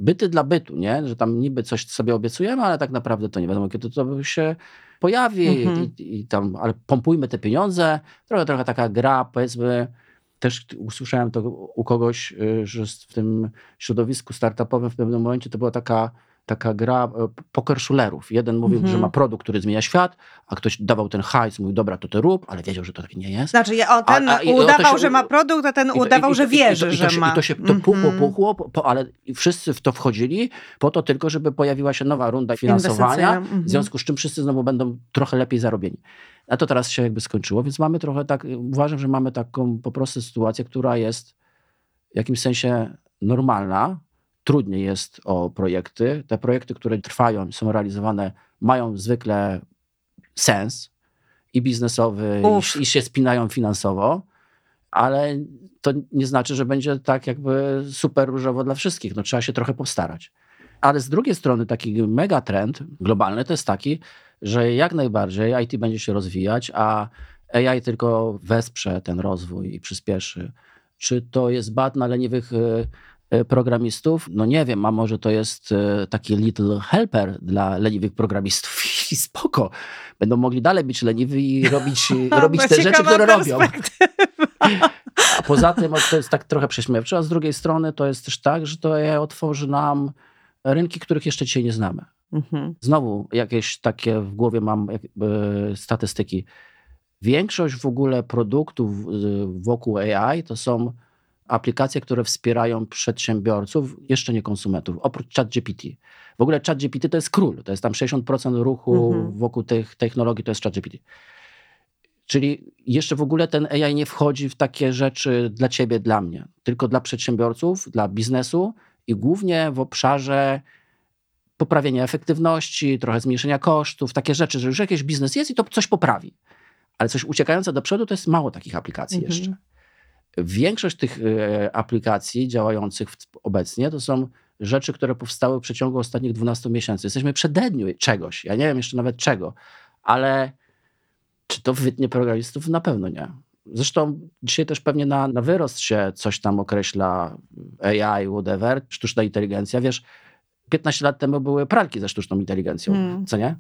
byty dla bytu, nie? Że tam niby coś sobie obiecujemy, ale tak naprawdę to nie wiadomo, kiedy to się pojawi mhm. i, i, tam, ale pompujmy te pieniądze. Trochę, trochę taka gra, powiedzmy, też usłyszałem to u kogoś, y, że w tym środowisku startupowym w pewnym momencie to była taka, taka gra e, poker szulerów. Jeden mówił, że ma produkt, który zmienia świat, a ktoś dawał ten hajs, mówił, dobra, to to rób, ale wiedział, że to tak nie jest. Znaczy, on ten a, a, udawał, się, że ma produkt, a ten to, udawał, i, że wierzy, i to, że ma. I to się to mm -hmm. puchło, puchło, po, ale wszyscy w to wchodzili po to tylko, żeby pojawiła się nowa runda finansowania, w związku z czym wszyscy znowu będą trochę lepiej zarobieni. A to teraz się jakby skończyło, więc mamy trochę tak, uważam, że mamy taką po prostu sytuację, która jest w jakimś sensie normalna trudniej jest o projekty. Te projekty, które trwają, są realizowane, mają zwykle sens i biznesowy, i, i się spinają finansowo, ale to nie znaczy, że będzie tak jakby super różowo dla wszystkich. No, trzeba się trochę postarać. Ale z drugiej strony taki megatrend globalny to jest taki, że jak najbardziej IT będzie się rozwijać, a AI tylko wesprze ten rozwój i przyspieszy. Czy to jest bad na leniwych programistów? No nie wiem, a może to jest e, taki little helper dla leniwych programistów <laughs> i spoko. Będą mogli dalej być leniwi i robić, <laughs> robić te rzeczy, które robią. A poza tym to jest tak trochę prześmiewcze, a z drugiej strony to jest też tak, że to AI otworzy nam rynki, których jeszcze dzisiaj nie znamy. Mhm. Znowu jakieś takie w głowie mam statystyki. Większość w ogóle produktów wokół AI to są aplikacje, które wspierają przedsiębiorców, jeszcze nie konsumentów, oprócz ChatGPT. W ogóle ChatGPT to jest król, to jest tam 60% ruchu mhm. wokół tych technologii, to jest ChatGPT. Czyli jeszcze w ogóle ten AI nie wchodzi w takie rzeczy dla ciebie, dla mnie, tylko dla przedsiębiorców, dla biznesu i głównie w obszarze poprawienia efektywności, trochę zmniejszenia kosztów, takie rzeczy, że już jakiś biznes jest i to coś poprawi. Ale coś uciekające do przodu to jest mało takich aplikacji mhm. jeszcze. Większość tych e, aplikacji działających obecnie to są rzeczy, które powstały w przeciągu ostatnich 12 miesięcy. Jesteśmy przededniu czegoś. Ja nie wiem jeszcze nawet czego, ale czy to wytnie programistów? Na pewno nie. Zresztą dzisiaj też pewnie na, na wyrost się coś tam określa AI, whatever, sztuczna inteligencja. Wiesz, 15 lat temu były pralki ze sztuczną inteligencją, hmm. co nie?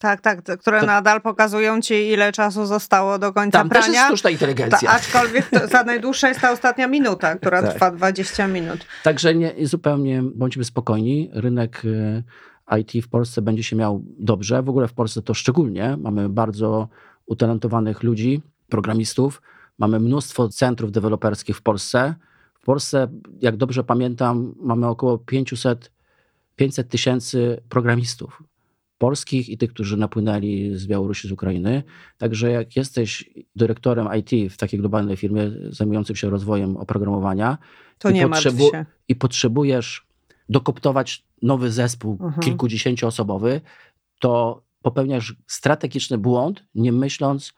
Tak, tak, które to... nadal pokazują ci, ile czasu zostało do końca Tam prania. Tam też jest sztuczna inteligencja. Ta, aczkolwiek to, za najdłuższa jest ta ostatnia minuta, która <laughs> tak. trwa 20 minut. Także nie, zupełnie bądźmy spokojni. Rynek y, IT w Polsce będzie się miał dobrze. W ogóle w Polsce to szczególnie. Mamy bardzo utalentowanych ludzi, programistów. Mamy mnóstwo centrów deweloperskich w Polsce. W Polsce, jak dobrze pamiętam, mamy około 500 500 tysięcy programistów polskich i tych, którzy napłynęli z Białorusi, z Ukrainy. Także jak jesteś dyrektorem IT w takiej globalnej firmie zajmującym się rozwojem oprogramowania to nie potrzebu- się. i potrzebujesz dokoptować nowy zespół mhm. kilkudziesięcioosobowy, to popełniasz strategiczny błąd, nie myśląc,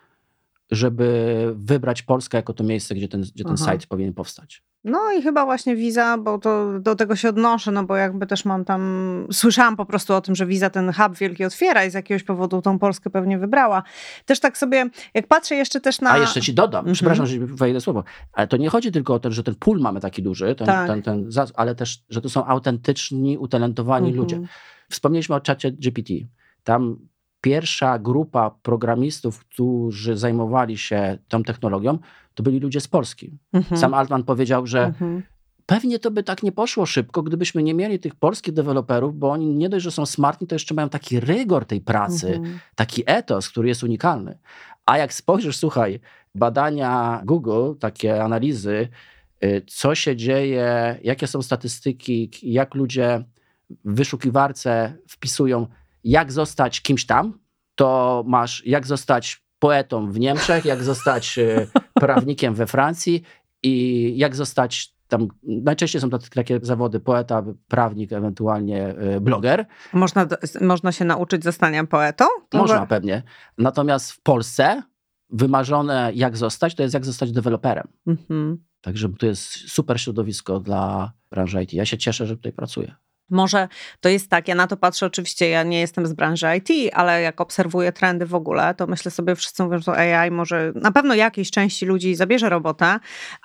żeby wybrać Polskę jako to miejsce, gdzie ten, gdzie ten site powinien powstać. No i chyba właśnie wiza, bo to do tego się odnoszę, no bo jakby też mam tam, słyszałam po prostu o tym, że wiza ten hub wielki otwiera i z jakiegoś powodu tą Polskę pewnie wybrała. Też tak sobie, jak patrzę jeszcze też na... A jeszcze ci dodam, mhm. przepraszam, że wejdę słowo, ale to nie chodzi tylko o to, że ten pool mamy taki duży, ten, tak. ten, ten, ale też, że to są autentyczni, utalentowani mhm. ludzie. Wspomnieliśmy o czacie GPT. Tam pierwsza grupa programistów, którzy zajmowali się tą technologią, to byli ludzie z Polski. Mhm. Sam Altman powiedział, że mhm. pewnie to by tak nie poszło szybko, gdybyśmy nie mieli tych polskich deweloperów, bo oni nie dość, że są smartni, to jeszcze mają taki rygor tej pracy, mhm. taki etos, który jest unikalny. A jak spojrzysz, słuchaj, badania Google, takie analizy, y, co się dzieje, jakie są statystyki, jak ludzie w wyszukiwarce wpisują jak zostać kimś tam, to masz jak zostać poetą w Niemczech, jak zostać e, <laughs> prawnikiem we Francji i jak zostać tam najczęściej są to takie zawody poeta, prawnik, ewentualnie e, bloger. Można, można się nauczyć zostania poetą? To można pewnie. Natomiast w Polsce wymarzone jak zostać, to jest jak zostać deweloperem. Mhm. Także to jest super środowisko dla branży IT. Ja się cieszę, że tutaj pracuję. Może to jest tak, ja na to patrzę, oczywiście ja nie jestem z branży IT, ale jak obserwuję trendy w ogóle, to myślę sobie, wszyscy mówią, że AI może na pewno jakiejś części ludzi zabierze robotę,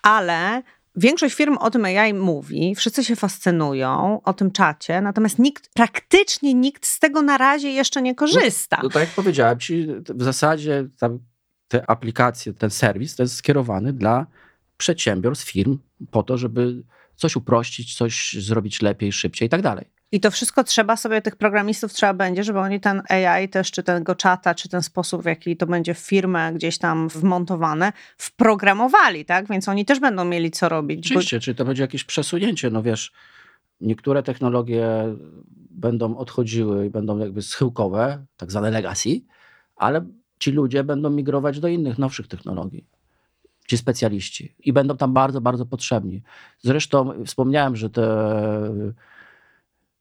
ale Większość firm o tym AI mówi, wszyscy się fascynują o tym czacie, natomiast nikt, praktycznie nikt z tego na razie jeszcze nie korzysta. No, no tak jak powiedziałem ci, w zasadzie te aplikacje, ten serwis to jest skierowany dla przedsiębiorstw, firm po to, żeby coś uprościć, coś zrobić lepiej, szybciej i tak dalej. I to wszystko trzeba sobie, tych programistów trzeba będzie, żeby oni ten AI też, czy tego czata, czy ten sposób, w jaki to będzie w firmę gdzieś tam wmontowane, wprogramowali, tak? Więc oni też będą mieli co robić. Oczywiście, bo... czy to będzie jakieś przesunięcie, no wiesz, niektóre technologie będą odchodziły i będą jakby schyłkowe, tak zwane legacy, ale ci ludzie będą migrować do innych, nowszych technologii ci specjaliści i będą tam bardzo, bardzo potrzebni. Zresztą wspomniałem, że te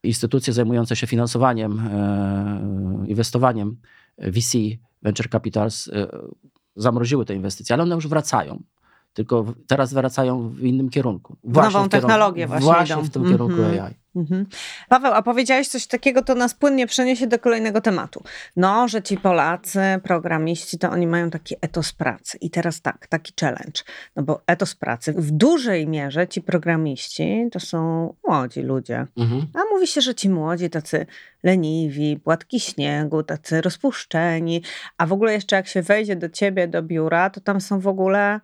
instytucje zajmujące się finansowaniem, e, inwestowaniem VC, Venture Capitals, e, zamroziły te inwestycje, ale one już wracają. Tylko teraz wracają w innym kierunku. Właśnie Nową technologię kierunku, właśnie. Właśnie w tym kierunku mm -hmm. AI. Mhm. Paweł, a powiedziałeś coś takiego, to nas płynnie przeniesie do kolejnego tematu. No, że ci Polacy, programiści, to oni mają taki etos pracy. I teraz tak, taki challenge. No bo etos pracy, w dużej mierze ci programiści to są młodzi ludzie. Mhm. A mówi się, że ci młodzi tacy leniwi, płatki śniegu, tacy rozpuszczeni. A w ogóle jeszcze jak się wejdzie do ciebie do biura, to tam są w ogóle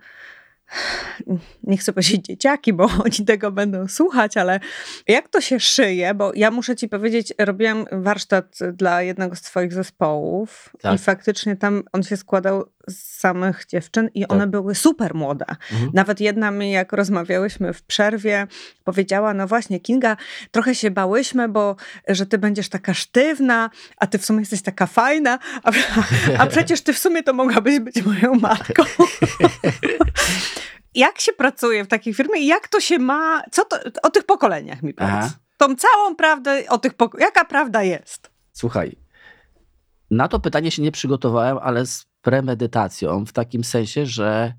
nie chcę powiedzieć dzieciaki, bo <laughs> oni tego będą słuchać, ale jak to się szyje, bo ja muszę ci powiedzieć, robiłam warsztat dla jednego z twoich zespołów tak. i faktycznie tam on się składał z samych dziewczyn i one tak. były super młode. Mhm. Nawet jedna mi, jak rozmawiałyśmy w przerwie, powiedziała, no właśnie Kinga, trochę się bałyśmy, bo że ty będziesz taka sztywna, a ty w sumie jesteś taka fajna, a, a przecież ty w sumie to mogłabyś być moją matką. <laughs> jak się pracuje w takiej firmie i jak to się ma, co to, o tych pokoleniach mi powiedz. Tą całą prawdę o tych jaka prawda jest? Słuchaj, na to pytanie się nie przygotowałem, ale z premedytacją, w takim sensie, że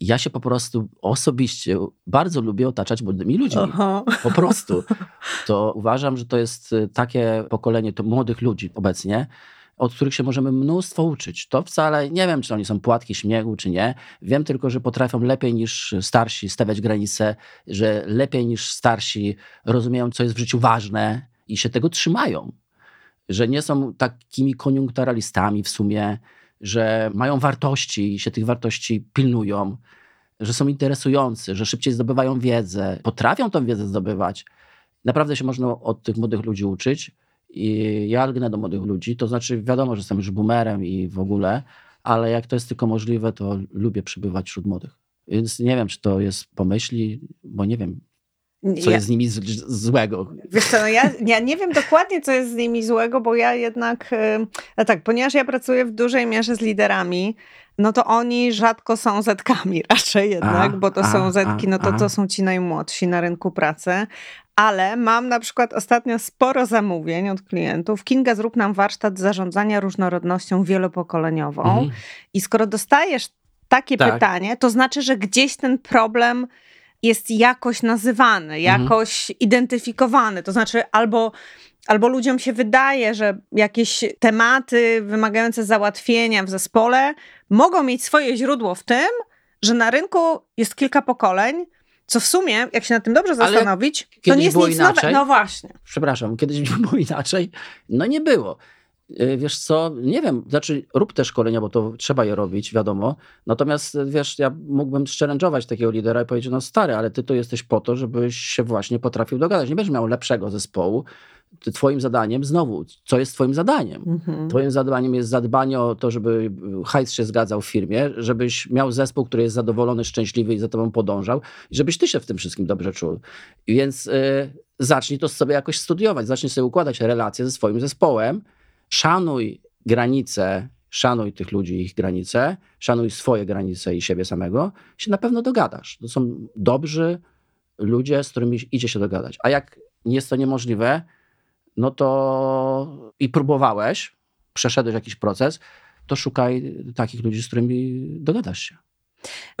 ja się po prostu osobiście bardzo lubię otaczać młodymi ludźmi. Aha. Po prostu. To uważam, że to jest takie pokolenie to młodych ludzi obecnie, od których się możemy mnóstwo uczyć. To wcale nie wiem, czy oni są płatki śmiegu, czy nie. Wiem tylko, że potrafią lepiej niż starsi stawiać granice, że lepiej niż starsi rozumieją, co jest w życiu ważne i się tego trzymają. Że nie są takimi koniunkturalistami w sumie, że mają wartości i się tych wartości pilnują, że są interesujący, że szybciej zdobywają wiedzę, potrafią tą wiedzę zdobywać. Naprawdę się można od tych młodych ludzi uczyć. I ja lgnę do młodych ludzi, to znaczy wiadomo, że jestem już boomerem i w ogóle, ale jak to jest tylko możliwe, to lubię przybywać wśród młodych. Więc nie wiem, czy to jest pomyśli, bo nie wiem, co ja, jest z nimi z, złego. Wiesz co, no ja, ja nie wiem dokładnie, co jest z nimi złego, bo ja jednak, no tak, ponieważ ja pracuję w dużej mierze z liderami, no to oni rzadko są zetkami <laughs> raczej jednak, a, bo to a, są zetki, no to to są ci najmłodsi na rynku pracy, ale mam na przykład ostatnio sporo zamówień od klientów. Kinga, zrób nam warsztat zarządzania różnorodnością wielopokoleniową. Mhm. I skoro dostajesz takie tak. pytanie, to znaczy, że gdzieś ten problem jest jakoś nazywany, mhm. jakoś mhm. identyfikowany. To znaczy, albo, albo ludziom się wydaje, że jakieś tematy wymagające załatwienia w zespole mogą mieć swoje źródło w tym, że na rynku jest kilka pokoleń, co w sumie, jak się nad tym dobrze zastanowić, to nie jest nic inaczej. nowego. No właśnie. Przepraszam, kiedyś <laughs> było inaczej. No nie było. Y, wiesz co, nie wiem, znaczy rób te szkolenia, bo to trzeba je robić, wiadomo. Natomiast wiesz, ja mógłbym challenge'ować takiego lidera i powiedzieć, no stary, ale ty to jesteś po to, żebyś się właśnie potrafił dogadać. Nie będziesz miał lepszego zespołu, Twoim zadaniem, znowu, co jest Twoim zadaniem? Mhm. Twoim zadaniem jest zadbanie o to, żeby hajs się zgadzał w firmie, żebyś miał zespół, który jest zadowolony, szczęśliwy i za Tobą podążał, i żebyś Ty się w tym wszystkim dobrze czuł. Więc y, zacznij to sobie jakoś studiować, zacznij sobie układać relacje ze swoim zespołem, szanuj granice, szanuj tych ludzi, ich granice, szanuj swoje granice i siebie samego, się na pewno dogadasz. To są dobrzy ludzie, z którymi idzie się dogadać. A jak jest to niemożliwe, no to i próbowałeś, przeszedłeś jakiś proces, to szukaj takich ludzi, z którymi dogadasz się.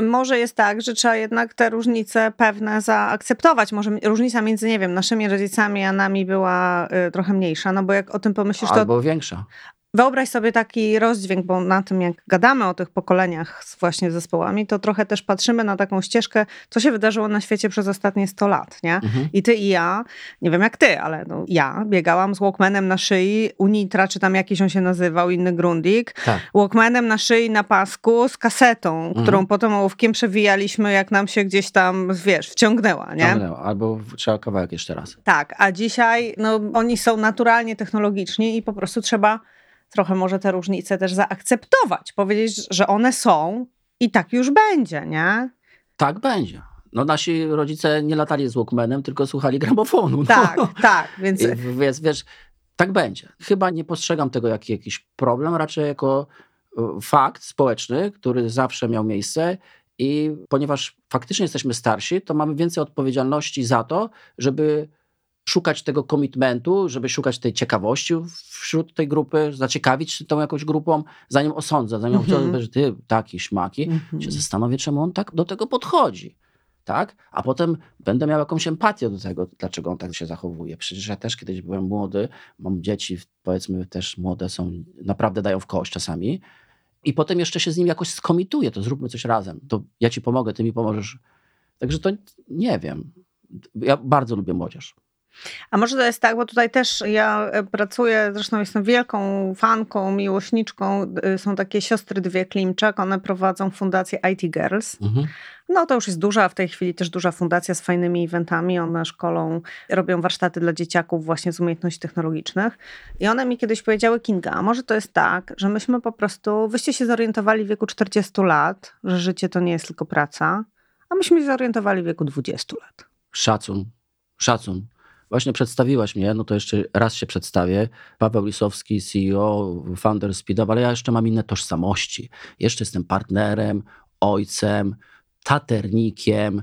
Może jest tak, że trzeba jednak te różnice pewne zaakceptować. Może różnica między, nie wiem, naszymi rodzicami a nami była y, trochę mniejsza, no bo jak o tym pomyślisz, to... Albo większa. Wyobraź sobie taki rozdźwięk, bo na tym, jak gadamy o tych pokoleniach z właśnie zespołami, to trochę też patrzymy na taką ścieżkę, co się wydarzyło na świecie przez ostatnie 100 lat, nie? Mhm. I ty i ja, nie wiem jak ty, ale no, ja biegałam z Walkmanem na szyi, Unitra, czy tam jakiś on się nazywał, inny Grundig, tak. Walkmanem na szyi, na pasku, z kasetą, mhm. którą potem ołówkiem przewijaliśmy, jak nam się gdzieś tam, wiesz, wciągnęła, nie? Wciągnęła, albo trzeba kawałek jeszcze raz. Tak, a dzisiaj, no, oni są naturalnie technologiczni i po prostu trzeba trochę może te różnice też zaakceptować, powiedzieć, że one są i tak już będzie, nie? Tak będzie. No nasi rodzice nie latali z Walkmanem, tylko słuchali gramofonu. No. Tak, tak. Więc... Wiesz, wiesz, tak będzie. Chyba nie postrzegam tego jak jakiś problem, raczej jako e, fakt społeczny, który zawsze miał miejsce i ponieważ faktycznie jesteśmy starsi, to mamy więcej odpowiedzialności za to, żeby szukać tego komitmentu, żeby szukać tej ciekawości wśród tej grupy, zaciekawić się tą jakąś grupą, zanim osądzę, zanim mhm. że ty taki śmaki, mhm. się zastanowię, czemu on tak do tego podchodzi. Tak? A potem będę miał jakąś empatię do tego, dlaczego on tak się zachowuje. Przecież ja też kiedyś byłem młody, mam dzieci, powiedzmy też młode są, naprawdę dają w kość czasami. I potem jeszcze się z nim jakoś skomituję, to zróbmy coś razem. To ja ci pomogę, ty mi pomożesz. Także to nie wiem. Ja bardzo lubię młodzież. A może to jest tak, bo tutaj też ja e, pracuję, zresztą jestem wielką fanką, miłośniczką. E, są takie siostry dwie Klimczak, one prowadzą fundację IT Girls. Mhm. No to już jest duża, w tej chwili też duża fundacja z fajnymi eventami. One szkolą, robią warsztaty dla dzieciaków właśnie z umiejętności technologicznych. I one mi kiedyś powiedziały, Kinga, a może to jest tak, że myśmy po prostu, wyście się zorientowali w wieku 40 lat, że życie to nie jest tylko praca, a myśmy się zorientowali w wieku 20 lat. Szacun, szacun. Właśnie przedstawiłaś mnie, no to jeszcze raz się przedstawię. Paweł Lisowski, CEO, founder Speedup, ale ja jeszcze mam inne tożsamości. Jeszcze jestem partnerem, ojcem, taternikiem,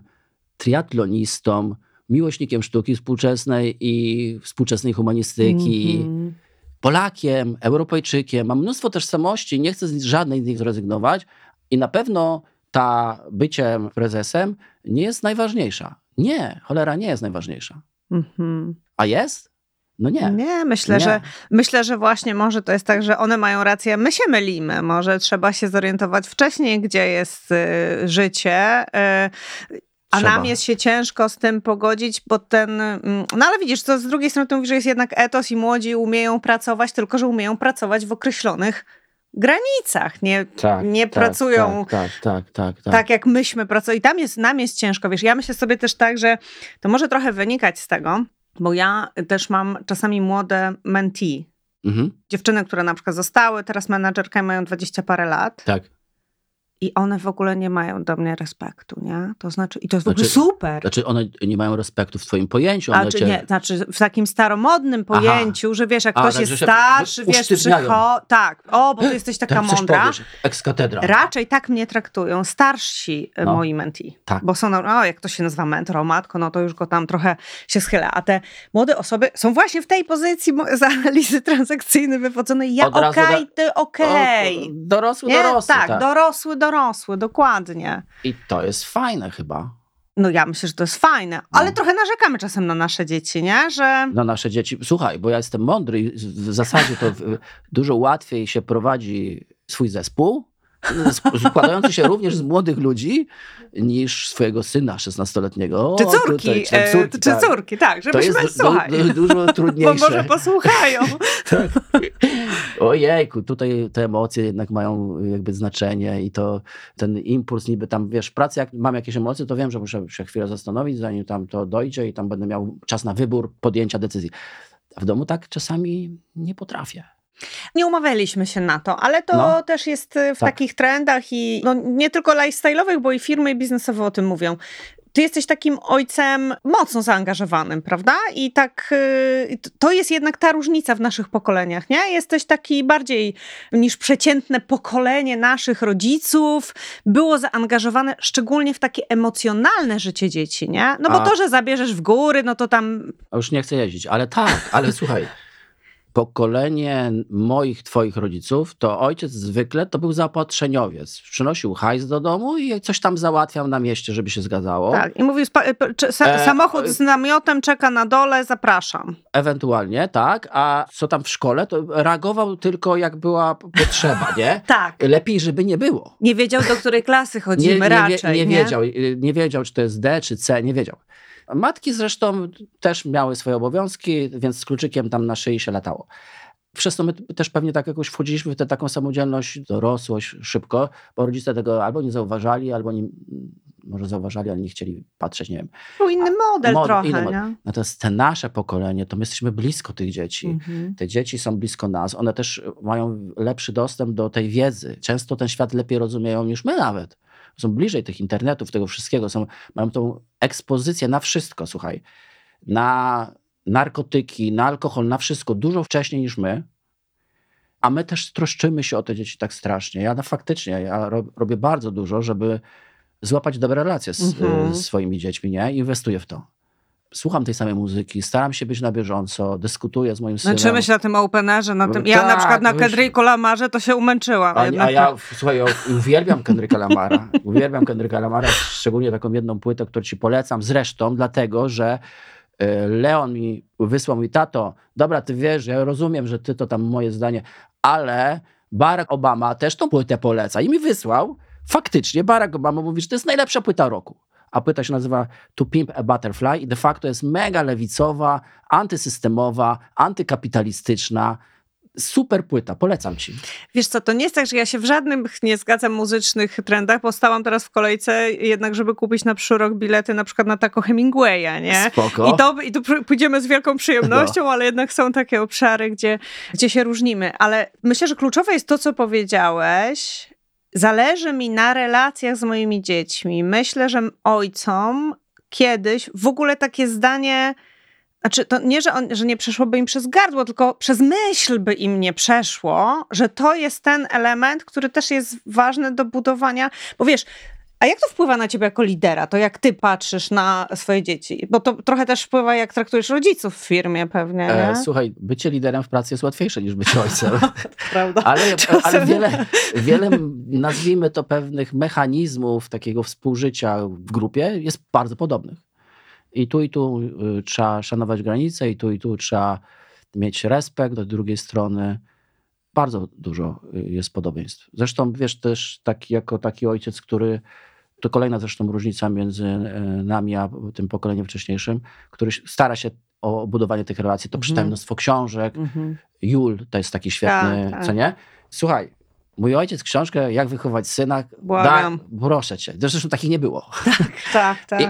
triatlonistą, miłośnikiem sztuki współczesnej i współczesnej humanistyki. Mm -hmm. Polakiem, Europejczykiem, mam mnóstwo tożsamości, nie chcę z żadnej z nich zrezygnować i na pewno ta byciem prezesem nie jest najważniejsza. Nie, cholera nie jest najważniejsza. Mhm. A jest? No nie. Nie, myślę, nie. Że, myślę, że właśnie może to jest tak, że one mają rację, my się mylimy. Może trzeba się zorientować wcześniej, gdzie jest y, życie. Y, a Trzeba. nam jest się ciężko z tym pogodzić, bo ten. Mm, no ale widzisz, to z drugiej strony to mówi, że jest jednak etos i młodzi umieją pracować, tylko że umieją pracować w określonych granicach, nie, tak, nie tak, pracują tak, tak, tak, tak, tak, jak myśmy pracowali. I tam jest, nam jest ciężko, wiesz, ja myślę sobie też tak, że to może trochę wynikać z tego, bo ja też mam czasami młode mentee, mhm. dziewczyny, które na przykład zostały teraz menadżerkami, mają dwadzieścia parę lat. Tak i one w ogóle nie mają do mnie respektu, nie? To znaczy, i to jest w ogóle znaczy, super. Znaczy, one nie mają respektu w twoim pojęciu. One znaczy, cię... nie, znaczy w takim staromodnym pojęciu, Aha. że wiesz, jak A, ktoś tak, jest starszy, wiesz, przycho... Tak, o, bo ty jesteś <gasps> taka tak, mądra. Powiesz, ekskatedra. Raczej tak mnie traktują starsi e, no. moi menti. Tak. Bo są, no, jak to się nazywa mentor, matko, no to już go tam trochę się schyla. A te młode osoby są właśnie w tej pozycji <laughs> z analizy transakcyjnej wychodzonej. Ja okej, okay, ty okej. Okay. Dorosły, dorosły. Tak, tak, dorosły, dorosły dorosły, dokładnie. I to jest fajne chyba. No ja myślę, że to jest fajne, ale no. trochę narzekamy czasem na nasze dzieci, nie? Że... Na nasze dzieci. Słuchaj, bo ja jestem mądry i w zasadzie to dużo łatwiej się prowadzi swój zespół, składający się również z młodych ludzi niż swojego syna 16-letniego. Czy córki, tutaj, czy, e, córki, czy tak. córki, tak, żebyśmy to jest słuchaj. Du, dużo trudniejsze. <laughs> Bo może posłuchają. <laughs> tak. Ojejku, tutaj te emocje jednak mają jakby znaczenie i to ten impuls niby tam, wiesz, pracy jak mam jakieś emocje, to wiem, że muszę się chwilę zastanowić, zanim tam to dojdzie i tam będę miał czas na wybór, podjęcia decyzji. A w domu tak czasami nie potrafię. Nie umawialiśmy się na to, ale to no. też jest y, w tak. takich trendach i no, nie tylko lifestyle'owych, bo i firmy biznesowe o tym mówią. Ty jesteś takim ojcem mocno zaangażowanym, prawda? I tak y, to jest jednak ta różnica w naszych pokoleniach, nie? Jesteś taki bardziej niż przeciętne pokolenie naszych rodziców, było zaangażowane szczególnie w takie emocjonalne życie dzieci, nie? No bo A... to, że zabierzesz w góry, no to tam. A już nie chcę jeździć, ale tak, ale słuchaj pokolenie moich, twoich rodziców, to ojciec zwykle to był zaopatrzeniowiec. Przynosił hajs do domu i coś tam załatwiał na mieście, żeby się zgadzało. Tak, i mówił, e, samochód z namiotem czeka na dole, zapraszam. Ewentualnie, tak. A co tam w szkole, to reagował tylko jak była potrzeba, <laughs> nie? tak. Lepiej, żeby nie było. Nie wiedział, do której klasy chodzimy nie, nie, raczej. Nie, nie, wiedział, nie wiedział, czy to jest D, czy C, nie wiedział. Matki zresztą też miały swoje obowiązki, więc z kluczykiem tam na szyi się latało. Przez to my też pewnie tak jakoś wchodziliśmy w tę taką samodzielność, dorosłość szybko, bo rodzice tego albo nie zauważali, albo nie, może zauważali, ale nie chcieli patrzeć, nie wiem. Był inny model mod, trochę, inny model. Natomiast te nasze pokolenie, to my jesteśmy blisko tych dzieci. Mhm. Te dzieci są blisko nas. One też mają lepszy dostęp do tej wiedzy. Często ten świat lepiej rozumieją niż my nawet są bliżej tych internetów, tego wszystkiego, są, mają tą ekspozycję na wszystko, słuchaj, na narkotyki, na alkohol, na wszystko dużo wcześniej niż my, a my też troszczymy się o te dzieci tak strasznie. Ja no, faktycznie, ja robię bardzo dużo, żeby złapać dobre relacje z, mhm. z swoimi dziećmi, nie? Inwestuję w to. Słucham tej samej muzyki, staram się być na bieżąco, dyskutuję z moim synem. Męczymy się na tym openerze, na tym. Ja Tak, na przykład na Kendricku Lamarze to się umęczyłam. A, a ja, słuchaj, uwielbiam Kendricka Lamara. Uwielbiam Kendricka Lamara, szczególnie taką jedną płytę, którą ci polecam. Zresztą dlatego, że e, Leon mi wysłał mi, tato, dobra, ty wiesz, ja rozumiem, że ty to tam moje zdanie, ale Barack Obama też tą płytę poleca i mi wysłał. Faktycznie Barack Obama mówi, że to jest najlepsza płyta roku. A płyta się nazywa To Pimp a Butterfly i de facto jest mega lewicowa, antysystemowa, antykapitalistyczna. Super płyta, polecam ci. Wiesz co, to nie jest tak, że ja się w żadnym <laughs> nie zgadzam muzycznych trendach, bo stałam teraz w kolejce jednak, żeby kupić na przyszły bilety na przykład na taką Hemingwaya, nie? Spoko. I to, I pójdziemy z wielką przyjemnością, ale jednak są takie obszary, gdzie, gdzie się różnimy. Ale myślę, że kluczowe jest to, co powiedziałeś. Zależy mi na relacjach z moimi dziećmi. Myślę, że ojcom kiedyś w ogóle takie zdanie. Znaczy, to nie, że, on, że nie przeszłoby im przez gardło, tylko przez myśl by im nie przeszło, że to jest ten element, który też jest ważny do budowania. Bo wiesz, a jak to wpływa na ciebie jako lidera? To jak ty patrzysz na swoje dzieci? Bo to trochę też wpływa, jak traktujesz rodziców w firmie pewnie, nie? E, słuchaj, bycie liderem w pracy jest łatwiejsze niż być ojcem. <laughs> Prawda? Ale, ale wiele, wiele, nazwijmy to, pewnych mechanizmów takiego współżycia w grupie jest bardzo podobnych. I tu i tu y, trzeba szanować granice, i tu i tu trzeba mieć respekt do drugiej strony. Bardzo dużo y, jest podobieństw. Zresztą wiesz też, taki, jako taki ojciec, który to kolejna zresztą różnica między y, nami a tym pokoleniem wcześniejszym, który stara się o budowanie tych relacji. To przeczytałem mnóstwo książek, Mhm. Jul to jest taki świetny, Tak, tak. co nie? Słuchaj, mój ojciec książkę Jak wychować syna. Błagam. proszę cię. Zresztą takich nie było. Tak, tak. <laughs> I, e,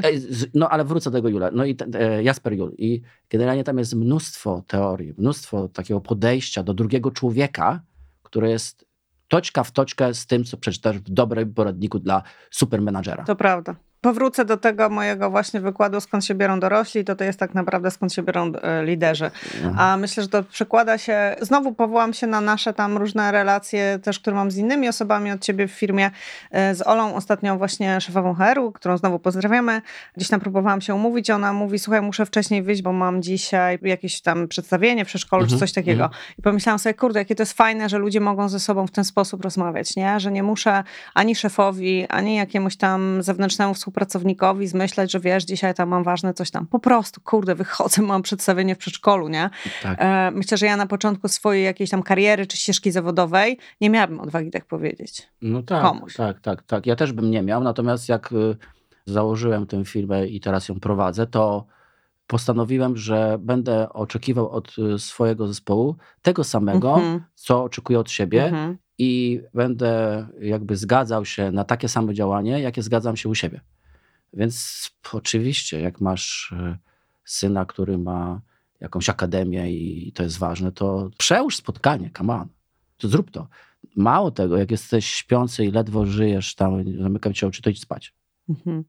no ale wrócę do tego Jula. No i ten, e, Jasper Jul. I generalnie tam jest mnóstwo teorii, mnóstwo takiego podejścia do drugiego człowieka, które jest toczka w toczkę z tym, co przeczytasz w dobrym poradniku dla supermenadżera. To prawda. Powrócę do tego mojego właśnie wykładu, skąd się biorą dorośli, to to jest tak naprawdę skąd się biorą e, liderzy. A myślę, że to przekłada się, znowu powołam się na nasze tam różne relacje też, które mam z innymi osobami od ciebie w firmie, e, z Olą, ostatnią właśnie szefową HR-u, którą znowu pozdrawiamy. Gdzieś tam próbowałam się umówić, ona mówi, słuchaj, muszę wcześniej wyjść, bo mam dzisiaj jakieś tam przedstawienie w przedszkolu Mhm, czy coś takiego. mhm. I pomyślałam sobie, kurde, jakie to jest fajne, że ludzie mogą ze sobą w ten sposób rozmawiać, nie? Że nie muszę ani szefowi, ani jakiemuś tam zewnętrznemu współpracownikowi zmyślać, że wiesz, dzisiaj tam mam ważne coś tam. Po prostu, kurde, wychodzę, mam przedstawienie w przedszkolu, nie? Tak. E, myślę, że ja na początku swojej jakiejś tam kariery czy ścieżki zawodowej nie miałabym odwagi tak powiedzieć. No tak, komuś. tak, tak, tak. Ja też bym nie miał, natomiast jak y, założyłem tę firmę i teraz ją prowadzę, to postanowiłem, że będę oczekiwał od y, swojego zespołu tego samego, Mhm. co oczekuję od siebie Mhm. i będę jakby zgadzał się na takie samo działanie, jakie zgadzam się u siebie. Więc oczywiście, jak masz y, syna, który ma jakąś akademię i to jest ważne, to przełóż spotkanie, come on. To zrób to. Mało tego, jak jesteś śpiący i ledwo żyjesz tam, zamykam ci oczy, to idź spać. Mhm.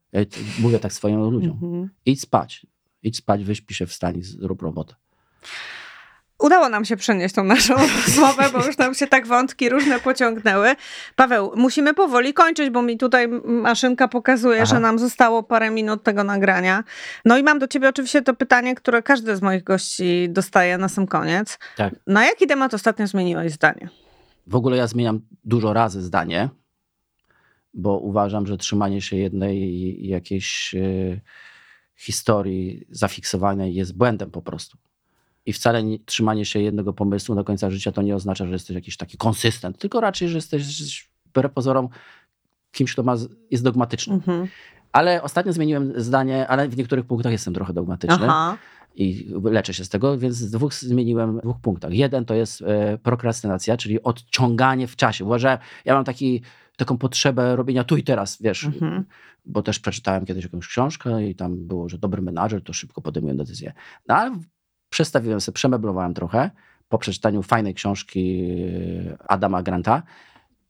Mówię tak swoim ludziom. Mhm. Idź spać. Idź spać, wyśpij się, wstań zrób robotę. Udało nam się przenieść tą naszą <laughs> rozmowę, bo już nam się tak wątki różne pociągnęły. Paweł, musimy powoli kończyć, bo mi tutaj maszynka pokazuje, Aha. że nam zostało parę minut tego nagrania. No i mam do ciebie oczywiście to pytanie, które każdy z moich gości dostaje na sam koniec. Tak. Na jaki temat ostatnio zmieniłeś zdanie? W ogóle ja zmieniam dużo razy zdanie, bo uważam, że trzymanie się jednej jakiejś e, historii zafiksowanej jest błędem po prostu. I wcale nie, trzymanie się jednego pomysłu do końca życia to nie oznacza, że jesteś jakiś taki konsystent, tylko raczej, że jesteś wbrew pozorom kimś, kto ma, jest dogmatyczny. Mhm. Ale ostatnio zmieniłem zdanie, ale w niektórych punktach jestem trochę dogmatyczny Aha. i leczę się z tego, więc z dwóch zmieniłem w dwóch punktach. Jeden to jest e, prokrastynacja, czyli odciąganie w czasie. Uważam, ja mam taki, taką potrzebę robienia tu i teraz, wiesz, Mhm. bo też przeczytałem kiedyś jakąś książkę i tam było, że dobry menadżer to szybko podejmuje decyzję. No ale przestawiłem sobie, przemeblowałem trochę po przeczytaniu fajnej książki e, Adama Granta,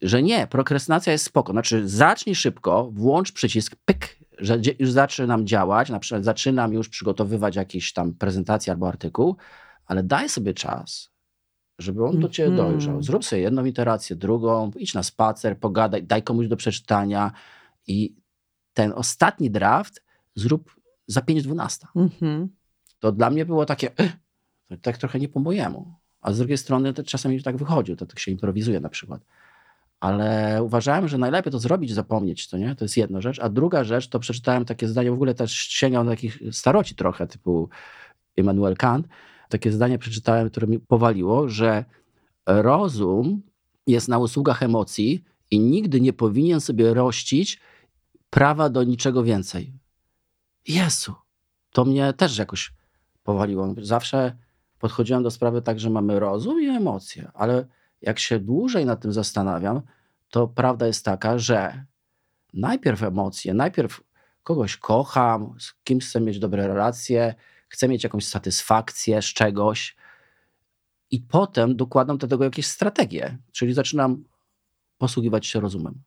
że nie, prokrastynacja jest spoko. Znaczy, zacznij szybko, włącz przycisk, pyk, że już zaczynam działać, na przykład zaczynam już przygotowywać jakieś tam prezentację albo artykuł, ale daj sobie czas, żeby on do ciebie Mhm. dojrzał. Zrób sobie jedną iterację, drugą, idź na spacer, pogadaj, daj komuś do przeczytania i ten ostatni draft zrób za 5.12. Mhm. To dla mnie było takie, "Ech, to tak trochę nie po mojemu. A z drugiej strony to czasami tak wychodzi, to tak się improwizuje na przykład. Ale uważałem, że najlepiej to zrobić, zapomnieć, to nie? To jest jedna rzecz. A druga rzecz, to przeczytałem takie zdanie, w ogóle też sięgam do takich staroci trochę, typu Immanuel Kant. Takie zdanie przeczytałem, które mi powaliło, że rozum jest na usługach emocji i nigdy nie powinien sobie rościć prawa do niczego więcej. Jezu, to mnie też jakoś powaliło. Zawsze podchodziłem do sprawy tak, że mamy rozum i emocje, ale jak się dłużej nad tym zastanawiam, to prawda jest taka, że najpierw emocje, najpierw kogoś kocham, z kimś chcę mieć dobre relacje, chcę mieć jakąś satysfakcję z czegoś i potem dokładam do tego jakieś strategie, czyli zaczynam posługiwać się rozumem.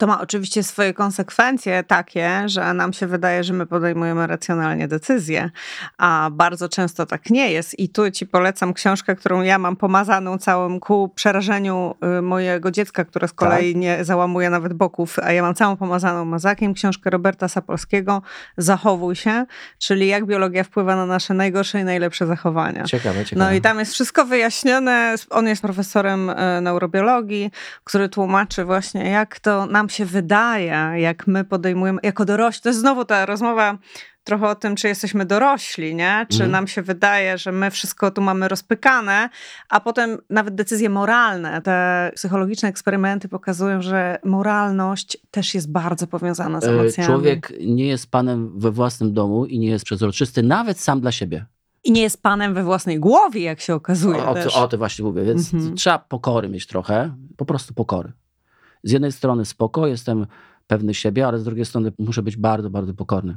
To ma oczywiście swoje konsekwencje takie, że nam się wydaje, że my podejmujemy racjonalnie decyzje, a bardzo często tak nie jest. I tu ci polecam książkę, którą ja mam pomazaną całym ku przerażeniu y, mojego dziecka, które z kolei nie załamuje nawet boków, a ja mam całą pomazaną mazakiem. Książkę Roberta Sapolskiego Zachowuj się, czyli jak biologia wpływa na nasze najgorsze i najlepsze zachowania. Ciekawe, ciekawe. No i tam jest wszystko wyjaśnione. On jest profesorem e, neurobiologii, który tłumaczy właśnie, jak to nam się wydaje, jak my podejmujemy, jako dorośli. To jest znowu ta rozmowa trochę o tym, czy jesteśmy dorośli, nie? Czy Mhm. nam się wydaje, że my wszystko tu mamy rozpykane, a potem nawet decyzje moralne, te psychologiczne eksperymenty pokazują, że moralność też jest bardzo powiązana z E, emocjami. Człowiek nie jest panem we własnym domu i nie jest przezroczysty, nawet sam dla siebie. I nie jest panem we własnej głowie, jak się okazuje O, o, o to właśnie mówię, więc Mhm. trzeba pokory mieć trochę, po prostu pokory. Z jednej strony spoko, jestem pewny siebie, ale z drugiej strony muszę być bardzo, bardzo pokorny.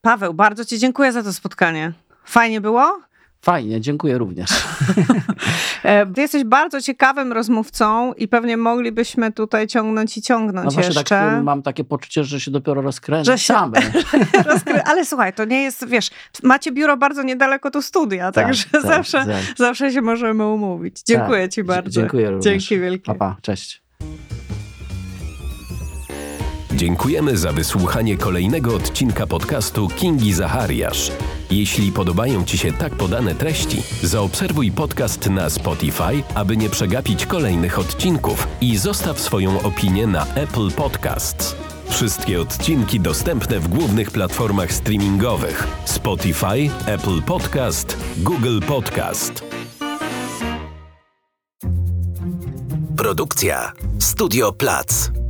Paweł, bardzo Ci dziękuję za to spotkanie. Fajnie było? Fajnie, dziękuję również. <laughs> E, Ty jesteś bardzo ciekawym rozmówcą i pewnie moglibyśmy tutaj ciągnąć i No ciągnąć właśnie jeszcze. tak mam takie poczucie, że się dopiero rozkręcam. Że się- <laughs> Rozkry- Ale słuchaj, to nie jest, wiesz, macie biuro bardzo niedaleko tu studia, Tak, także tak, zawsze, tak. zawsze się możemy umówić. Dziękuję Tak, Ci bardzo. Dziękuję również. Dzięki wielkie. Pa, pa, cześć. Dziękujemy za wysłuchanie kolejnego odcinka podcastu Kingi Zachariasz. Jeśli podobają Ci się tak podane treści, zaobserwuj podcast na Spotify, aby nie przegapić kolejnych odcinków i zostaw swoją opinię na Apple Podcasts. Wszystkie odcinki dostępne w głównych platformach streamingowych: Spotify, Apple Podcast, Google Podcast. Produkcja Studio Plac.